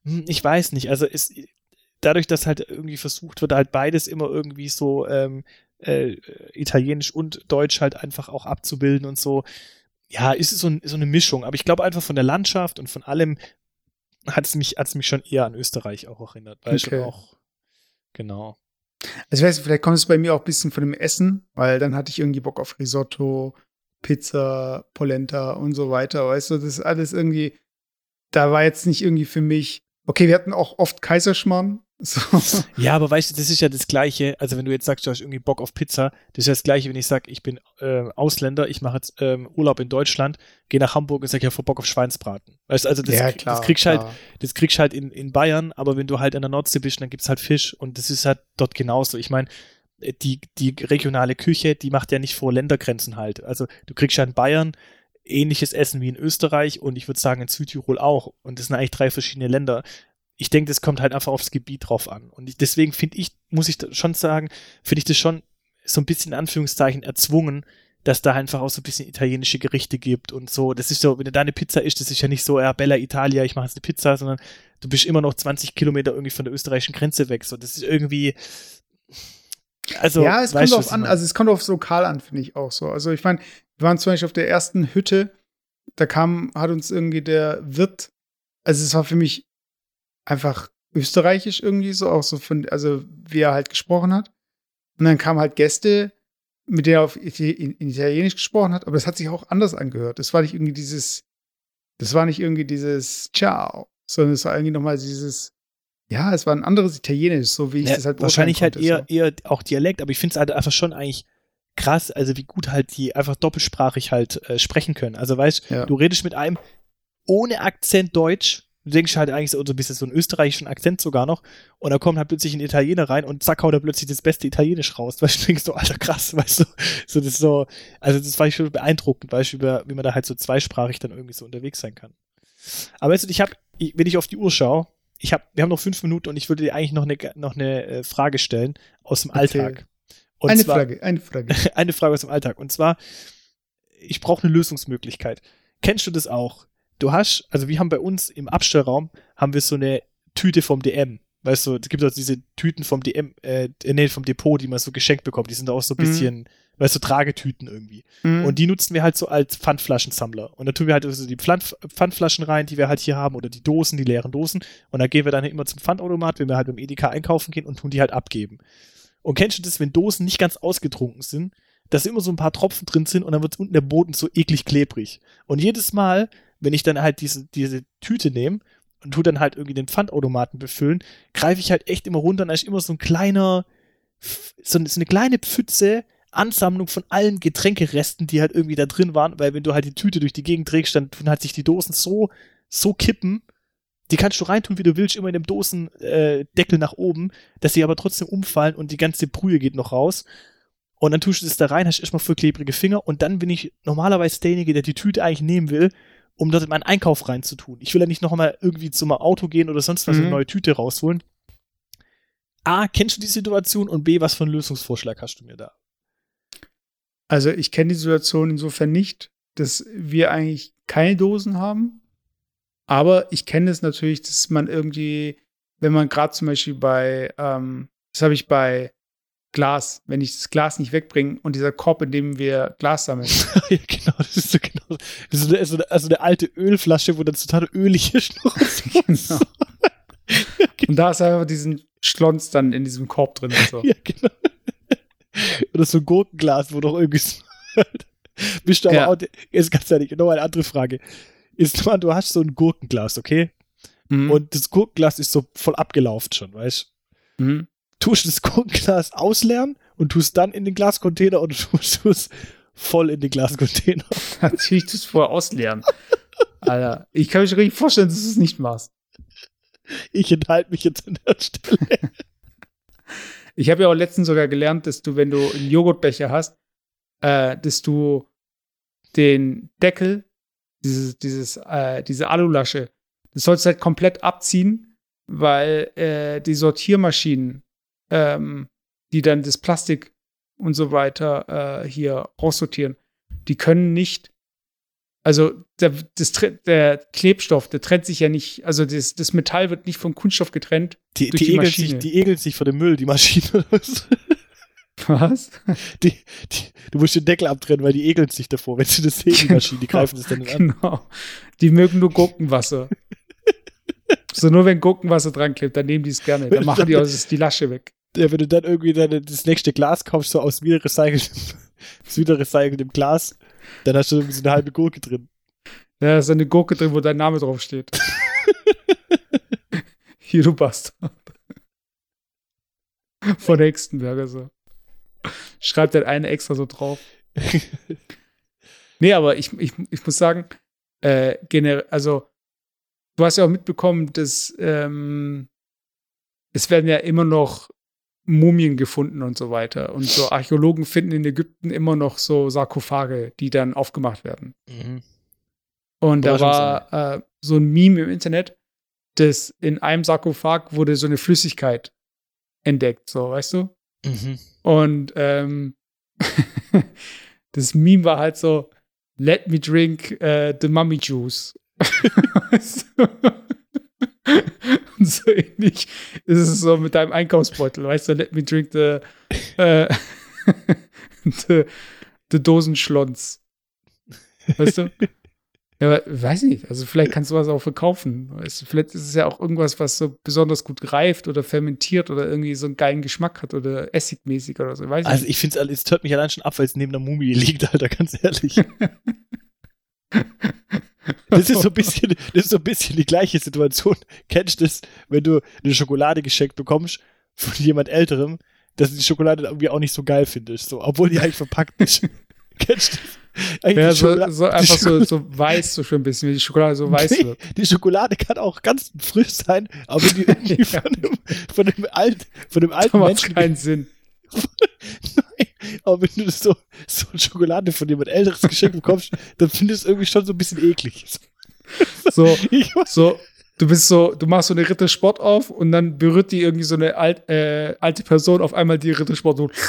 Speaker 3: Hm, Ich weiß nicht. Also es, dadurch, dass halt irgendwie versucht wird, halt beides immer irgendwie so ähm, äh, Italienisch und Deutsch halt einfach auch abzubilden und so. Ja, ist es so, ein, so eine Mischung. Aber ich glaube einfach von der Landschaft und von allem hat es mich, hat's mich schon eher an Österreich auch erinnert. Weil
Speaker 2: Okay.
Speaker 3: schon auch, genau.
Speaker 2: Also ich weiß, vielleicht kommt es bei mir auch ein bisschen von dem Essen, weil dann hatte ich irgendwie Bock auf Risotto, Pizza, Polenta und so weiter. Weißt du, das ist alles irgendwie, da war jetzt nicht irgendwie für mich, okay, wir hatten auch oft Kaiserschmarrn. So.
Speaker 3: Ja, aber weißt du, das ist ja das Gleiche. Also wenn du jetzt sagst, du hast irgendwie Bock auf Pizza, das ist ja das Gleiche, wenn ich sage, ich bin äh, Ausländer, ich mache jetzt ähm, Urlaub in Deutschland, gehe nach Hamburg und sage, ich habe Bock auf Schweinsbraten. Weißt du, also das, das kriegst du halt,
Speaker 2: klar.
Speaker 3: das kriegst halt in, in Bayern, aber wenn du halt in der Nordsee bist, dann gibt's halt Fisch und das ist halt dort genauso. Ich meine, die, die regionale Küche, die macht ja nicht vor Ländergrenzen halt. Also du kriegst ja in Bayern ähnliches Essen wie in Österreich und ich würde sagen in Südtirol auch. Und das sind eigentlich drei verschiedene Länder. Ich denke, das kommt halt einfach aufs Gebiet drauf an. Und deswegen finde ich, muss ich schon sagen, finde ich das schon so ein bisschen in Anführungszeichen erzwungen, dass da einfach auch so ein bisschen italienische Gerichte gibt und so. Das ist so, wenn du da eine Pizza isst, das ist ja nicht so, ja, Bella Italia, ich mache jetzt eine Pizza, sondern du bist immer noch 20 Kilometer irgendwie von der österreichischen Grenze weg. So, das ist irgendwie. Also,
Speaker 2: ja, es kommt
Speaker 3: weißt du, was
Speaker 2: auf
Speaker 3: ich
Speaker 2: an, also es kommt aufs Lokal an, finde ich auch so. Also ich meine, wir waren zum Beispiel auf der ersten Hütte, da kam, hat uns irgendwie der Wirt, also es war für mich einfach österreichisch irgendwie so, auch so von, also wie er halt gesprochen hat. Und dann kamen halt Gäste, mit denen er auf in, in Italienisch gesprochen hat, aber es hat sich auch anders angehört. Das war nicht irgendwie dieses, das war nicht irgendwie dieses Ciao, sondern es war irgendwie nochmal dieses, ja, es war ein anderes Italienisch, so wie ich
Speaker 3: Ja,
Speaker 2: das halt
Speaker 3: wahrscheinlich halt
Speaker 2: beurteilen
Speaker 3: eher,
Speaker 2: konnte,
Speaker 3: eher auch Dialekt, aber ich finde es halt einfach schon eigentlich krass, also wie gut halt die einfach doppelsprachig halt äh, sprechen können. Also weißt
Speaker 2: Ja.
Speaker 3: du, redest mit einem ohne Akzent Deutsch, denkst halt eigentlich so, so ein bisschen so einen österreichischen Akzent sogar noch, und da kommt halt plötzlich ein Italiener rein und zack, haut er plötzlich das beste Italienisch raus. Weißt du, du denkst so, alter krass, *laughs* weißt du, so das ist so, also das war ich schon beeindruckend, weißt du, wie, man da halt so zweisprachig dann irgendwie so unterwegs sein kann. Aber weißt du, ich habe, wenn ich auf die Uhr schaue, ich hab, wir haben noch fünf Minuten und ich würde dir eigentlich noch eine, noch eine äh, Frage stellen aus dem
Speaker 2: Erzähl.
Speaker 3: Alltag. Und
Speaker 2: eine
Speaker 3: zwar,
Speaker 2: Frage, eine Frage. *laughs*
Speaker 3: eine Frage aus dem Alltag. Und zwar, ich brauche eine Lösungsmöglichkeit. Kennst du das auch? Du hast, also wir haben bei uns im Abstellraum, haben wir so eine Tüte vom DM. Weißt du, es gibt auch diese Tüten vom DM, äh, nee, vom Depot, die man so geschenkt bekommt. Die sind auch so ein
Speaker 2: Mhm.
Speaker 3: bisschen, weißt du, Tragetüten irgendwie.
Speaker 2: Mhm.
Speaker 3: Und die nutzen wir halt so als Pfandflaschensammler. Und da tun wir halt also die Pfand, Pfandflaschen rein, die wir halt hier haben, oder die Dosen, die leeren Dosen. Und da gehen wir dann immer zum Pfandautomat, wenn wir halt beim Edeka einkaufen gehen und tun die halt abgeben. Und kennst du das, wenn Dosen nicht ganz ausgetrunken sind, dass immer so ein paar Tropfen drin sind und dann wird unten der Boden so eklig klebrig. Und jedes Mal, wenn ich dann halt diese, diese Tüte nehme und tu dann halt irgendwie den Pfandautomaten befüllen, greife ich halt echt immer runter und da ist immer so ein kleiner, so, eine kleine Pfütze Ansammlung von allen Getränkeresten, die halt irgendwie da drin waren, weil wenn du halt die Tüte durch die Gegend trägst, dann tun halt sich die Dosen so, so kippen, die kannst du reintun, wie du willst, immer in dem Dosendeckel äh, nach oben, dass sie aber trotzdem umfallen und die ganze Brühe geht noch raus. Und dann tust du das da rein, hast erstmal voll klebrige Finger und dann bin ich normalerweise derjenige, der die Tüte eigentlich nehmen will, um dort in meinen Einkauf reinzutun. Ich will ja nicht noch mal irgendwie zum Auto gehen oder sonst was
Speaker 2: Mhm.
Speaker 3: eine neue Tüte rausholen. A, kennst du die Situation und B, was für einen Lösungsvorschlag hast du mir da?
Speaker 2: Also ich kenne die Situation insofern nicht, dass wir eigentlich keine Dosen haben. Aber ich kenne es natürlich, dass man irgendwie, wenn man gerade zum Beispiel bei, ähm, das habe ich bei Glas, wenn ich das Glas nicht wegbringe und dieser Korb, in dem wir Glas sammeln, *laughs*
Speaker 3: ja, genau, das ist so genau. Das ist eine, so eine, also eine alte Ölflasche, wo dann total ölig ist. *laughs*
Speaker 2: Genau. und da ist einfach diesen Schlons dann in diesem Korb drin und so.
Speaker 3: ja, genau. Oder so ein Gurkenglas, wo doch irgendwie so. Bist du aber
Speaker 2: Ja.
Speaker 3: auch, jetzt ganz ehrlich, noch eine andere Frage. Ist mal, du hast so ein Gurkenglas, okay?
Speaker 2: Mhm.
Speaker 3: Und das Gurkenglas ist so voll abgelaufen schon, weißt du?
Speaker 2: Mhm.
Speaker 3: Tust das Gurkenglas ausleeren und tust dann in den Glascontainer oder *laughs* tust du es voll in den Glascontainer? *laughs*
Speaker 2: Natürlich tust du vorher ausleeren. Alter, ich kann mir schon richtig vorstellen, dass du es nicht machst.
Speaker 3: Ich enthalte mich jetzt an der Stelle. *laughs*
Speaker 2: Ich habe ja auch letztens sogar gelernt, dass du, wenn du einen Joghurtbecher hast, äh, dass du den Deckel, dieses, dieses, äh, diese Alulasche, das sollst du halt komplett abziehen, weil äh, die Sortiermaschinen, ähm, die dann das Plastik und so weiter äh, hier raussortieren, die können nicht, also der, das, der Klebstoff, der trennt sich ja nicht, also das, das Metall wird nicht vom Kunststoff getrennt.
Speaker 3: Die,
Speaker 2: Durch
Speaker 3: die,
Speaker 2: die
Speaker 3: egeln sich, die egeln sich vor dem Müll, die Maschine. oder was?
Speaker 2: Was? *laughs*
Speaker 3: Die, die, du musst den Deckel abtrennen, weil die egeln sich davor. Wenn sie das sehen, die *laughs* Maschine, die greifen das dann an.
Speaker 2: Genau. Die mögen nur Gurkenwasser. *laughs* so nur wenn Gurkenwasser dran klebt, dann nehmen die es gerne. Dann machen die auch die Lasche weg.
Speaker 3: Ja, wenn du dann irgendwie dann das nächste Glas kaufst, so aus wieder recyceltem, aus *laughs* wieder recyceltem Glas, dann hast du so eine halbe Gurke drin.
Speaker 2: Ja, da ist eine Gurke drin, wo dein Name drauf steht. *laughs* Hier, du Bastard. Von Hexenberger so. Schreibt dann eine extra so drauf. *laughs* Nee, aber ich, ich, ich muss sagen, äh, generell, also du hast ja auch mitbekommen, dass ähm, es werden ja immer noch Mumien gefunden und so weiter. Und so *laughs* Archäologen finden in Ägypten immer noch so Sarkophage, die dann aufgemacht werden. Und da war äh, so ein Meme im Internet, dass in einem Sarkophag wurde so eine Flüssigkeit entdeckt, so, weißt du?
Speaker 3: Mhm.
Speaker 2: Und ähm, *laughs* das Meme war halt so, let me drink äh, the mummy juice. *laughs* Und *laughs* so ähnlich ist es so mit deinem Einkaufsbeutel, weißt du, let me drink the, äh, *laughs* the, the Dosenschlons. Weißt du? Ja, weiß nicht. Also vielleicht kannst du was auch verkaufen. Weißt du, vielleicht ist es ja auch irgendwas, was so besonders gut reift oder fermentiert oder irgendwie so einen geilen Geschmack hat oder essigmäßig oder so. Weiß
Speaker 3: Also ich finde es, es hört mich allein schon ab, weil es neben der Mumie *laughs* liegt, Alter, ganz ehrlich. Das ist so ein bisschen, das ist so ein bisschen die gleiche Situation. Kennst du das, wenn du eine Schokolade geschenkt bekommst von jemand Älterem, dass du die Schokolade irgendwie auch nicht so geil findest, so, obwohl die eigentlich verpackt ist. *laughs* Kennst du das? Eigentlich
Speaker 2: Ja, so, so einfach so, so weiß, so schon ein bisschen, wie die Schokolade so weiß
Speaker 3: Nee,
Speaker 2: wird.
Speaker 3: Die Schokolade kann auch ganz frisch sein, aber wenn die *laughs* irgendwie
Speaker 2: Ja.
Speaker 3: von, dem, von dem alten, von dem
Speaker 2: Das
Speaker 3: alten
Speaker 2: macht
Speaker 3: Menschen
Speaker 2: keinen Sinn. *laughs*
Speaker 3: Nein, aber wenn du so, so eine Schokolade von jemand älteres geschenkt bekommst, dann findest du es irgendwie schon so ein bisschen eklig. *laughs*
Speaker 2: So, so, du bist so, du machst so eine Rittersport auf und dann berührt die irgendwie so eine alt, äh, alte Person auf einmal die Rittersport so. *laughs*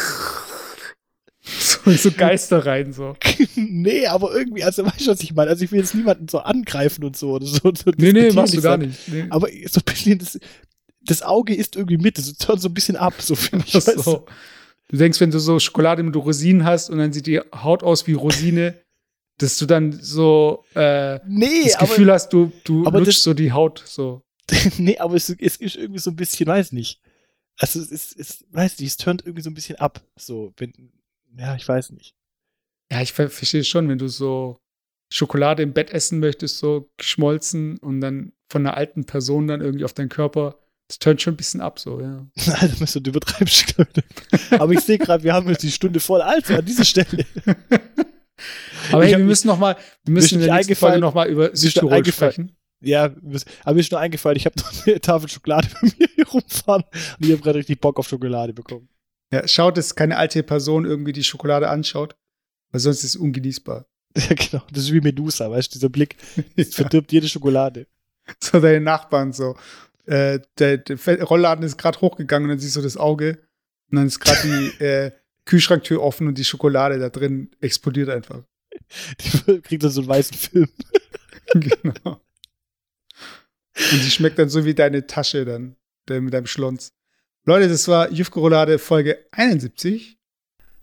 Speaker 2: So, so Geister rein, so. *laughs*
Speaker 3: nee, aber irgendwie, also weißt du, was ich meine? Also ich will jetzt niemanden so angreifen und so. Oder so, so
Speaker 2: Nee, nee, machst du gar
Speaker 3: sein.
Speaker 2: nicht. Nee.
Speaker 3: Aber so ein bisschen das, das Auge ist irgendwie mit, das hört so ein bisschen ab, so finde ich.
Speaker 2: Ach so. Du denkst, wenn du so Schokolade mit Rosinen hast und dann sieht die Haut aus wie Rosine, dass du dann so äh,
Speaker 3: nee,
Speaker 2: das
Speaker 3: aber,
Speaker 2: Gefühl hast, du, du
Speaker 3: aber
Speaker 2: lutschst so die Haut so. *laughs*
Speaker 3: nee, aber es, es ist irgendwie so ein bisschen, weiß nicht. Also es ist, es, weiß nicht, es turnt irgendwie so ein bisschen ab. So, wenn, ja, ich weiß nicht.
Speaker 2: Ja, ich ver verstehe schon, wenn du so Schokolade im Bett essen möchtest, so geschmolzen und dann von einer alten Person dann irgendwie auf deinen Körper, das turnt schon ein bisschen ab, so, ja. *laughs*
Speaker 3: Also, du übertreibst. Aber ich sehe gerade, wir haben jetzt die Stunde voll. Also, an dieser Stelle. *laughs*
Speaker 2: Aber hey, wir müssen noch mal, wir müssen in
Speaker 3: nicht
Speaker 2: der nächsten Folge noch mal über Südtirol sprechen.
Speaker 3: Ja, aber mir ist nur eingefallen, ich habe *laughs* noch eine Tafel Schokolade bei mir hier rumfahren und ich habe gerade richtig Bock auf Schokolade bekommen.
Speaker 2: Ja, schaut, dass keine alte Person irgendwie die Schokolade anschaut, weil sonst ist es ungenießbar.
Speaker 3: Ja, genau. Das ist wie Medusa, weißt du, dieser Blick das verdirbt jede Schokolade.
Speaker 2: so deine Nachbarn so. Äh, der, der Rollladen ist gerade hochgegangen und dann siehst du das Auge und dann ist gerade die *laughs* äh, Kühlschranktür offen und die Schokolade da drin explodiert einfach. *laughs*
Speaker 3: Die kriegt dann so einen weißen Film. *laughs*
Speaker 2: genau. Und die schmeckt dann so wie deine Tasche dann, mit deinem Schlons. Leute, das war Jufko-Roulade Folge 71.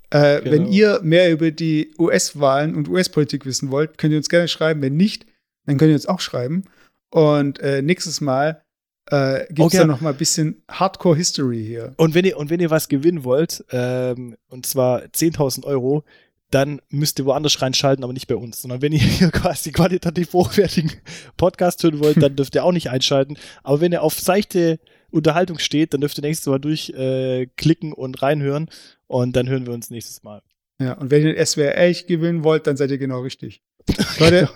Speaker 2: Äh,
Speaker 3: Genau.
Speaker 2: Wenn ihr mehr über die US-Wahlen und US-Politik wissen wollt, könnt ihr uns gerne schreiben. Wenn nicht, dann könnt ihr uns auch schreiben. Und äh, nächstes Mal äh, gibt es
Speaker 3: Okay.
Speaker 2: dann noch mal ein bisschen Hardcore-History hier.
Speaker 3: Und wenn ihr, und wenn ihr was gewinnen wollt, ähm, und zwar 10.000 Euro, dann müsst ihr woanders reinschalten, aber nicht bei uns, sondern wenn ihr *laughs* hier quasi qualitativ hochwertigen Podcast hören wollt, dann dürft ihr auch nicht einschalten. Aber wenn ihr auf seichte Unterhaltung steht, dann dürft ihr nächstes Mal durchklicken äh, und reinhören und dann hören wir uns nächstes Mal.
Speaker 2: Ja, und wenn ihr den SWR echt gewinnen wollt, dann seid ihr genau richtig. *laughs* Leute,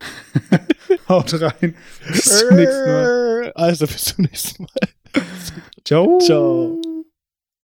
Speaker 2: *laughs* haut rein. Bis zum nächsten Mal.
Speaker 3: Also bis zum nächsten Mal.
Speaker 2: Ciao.
Speaker 3: Ciao.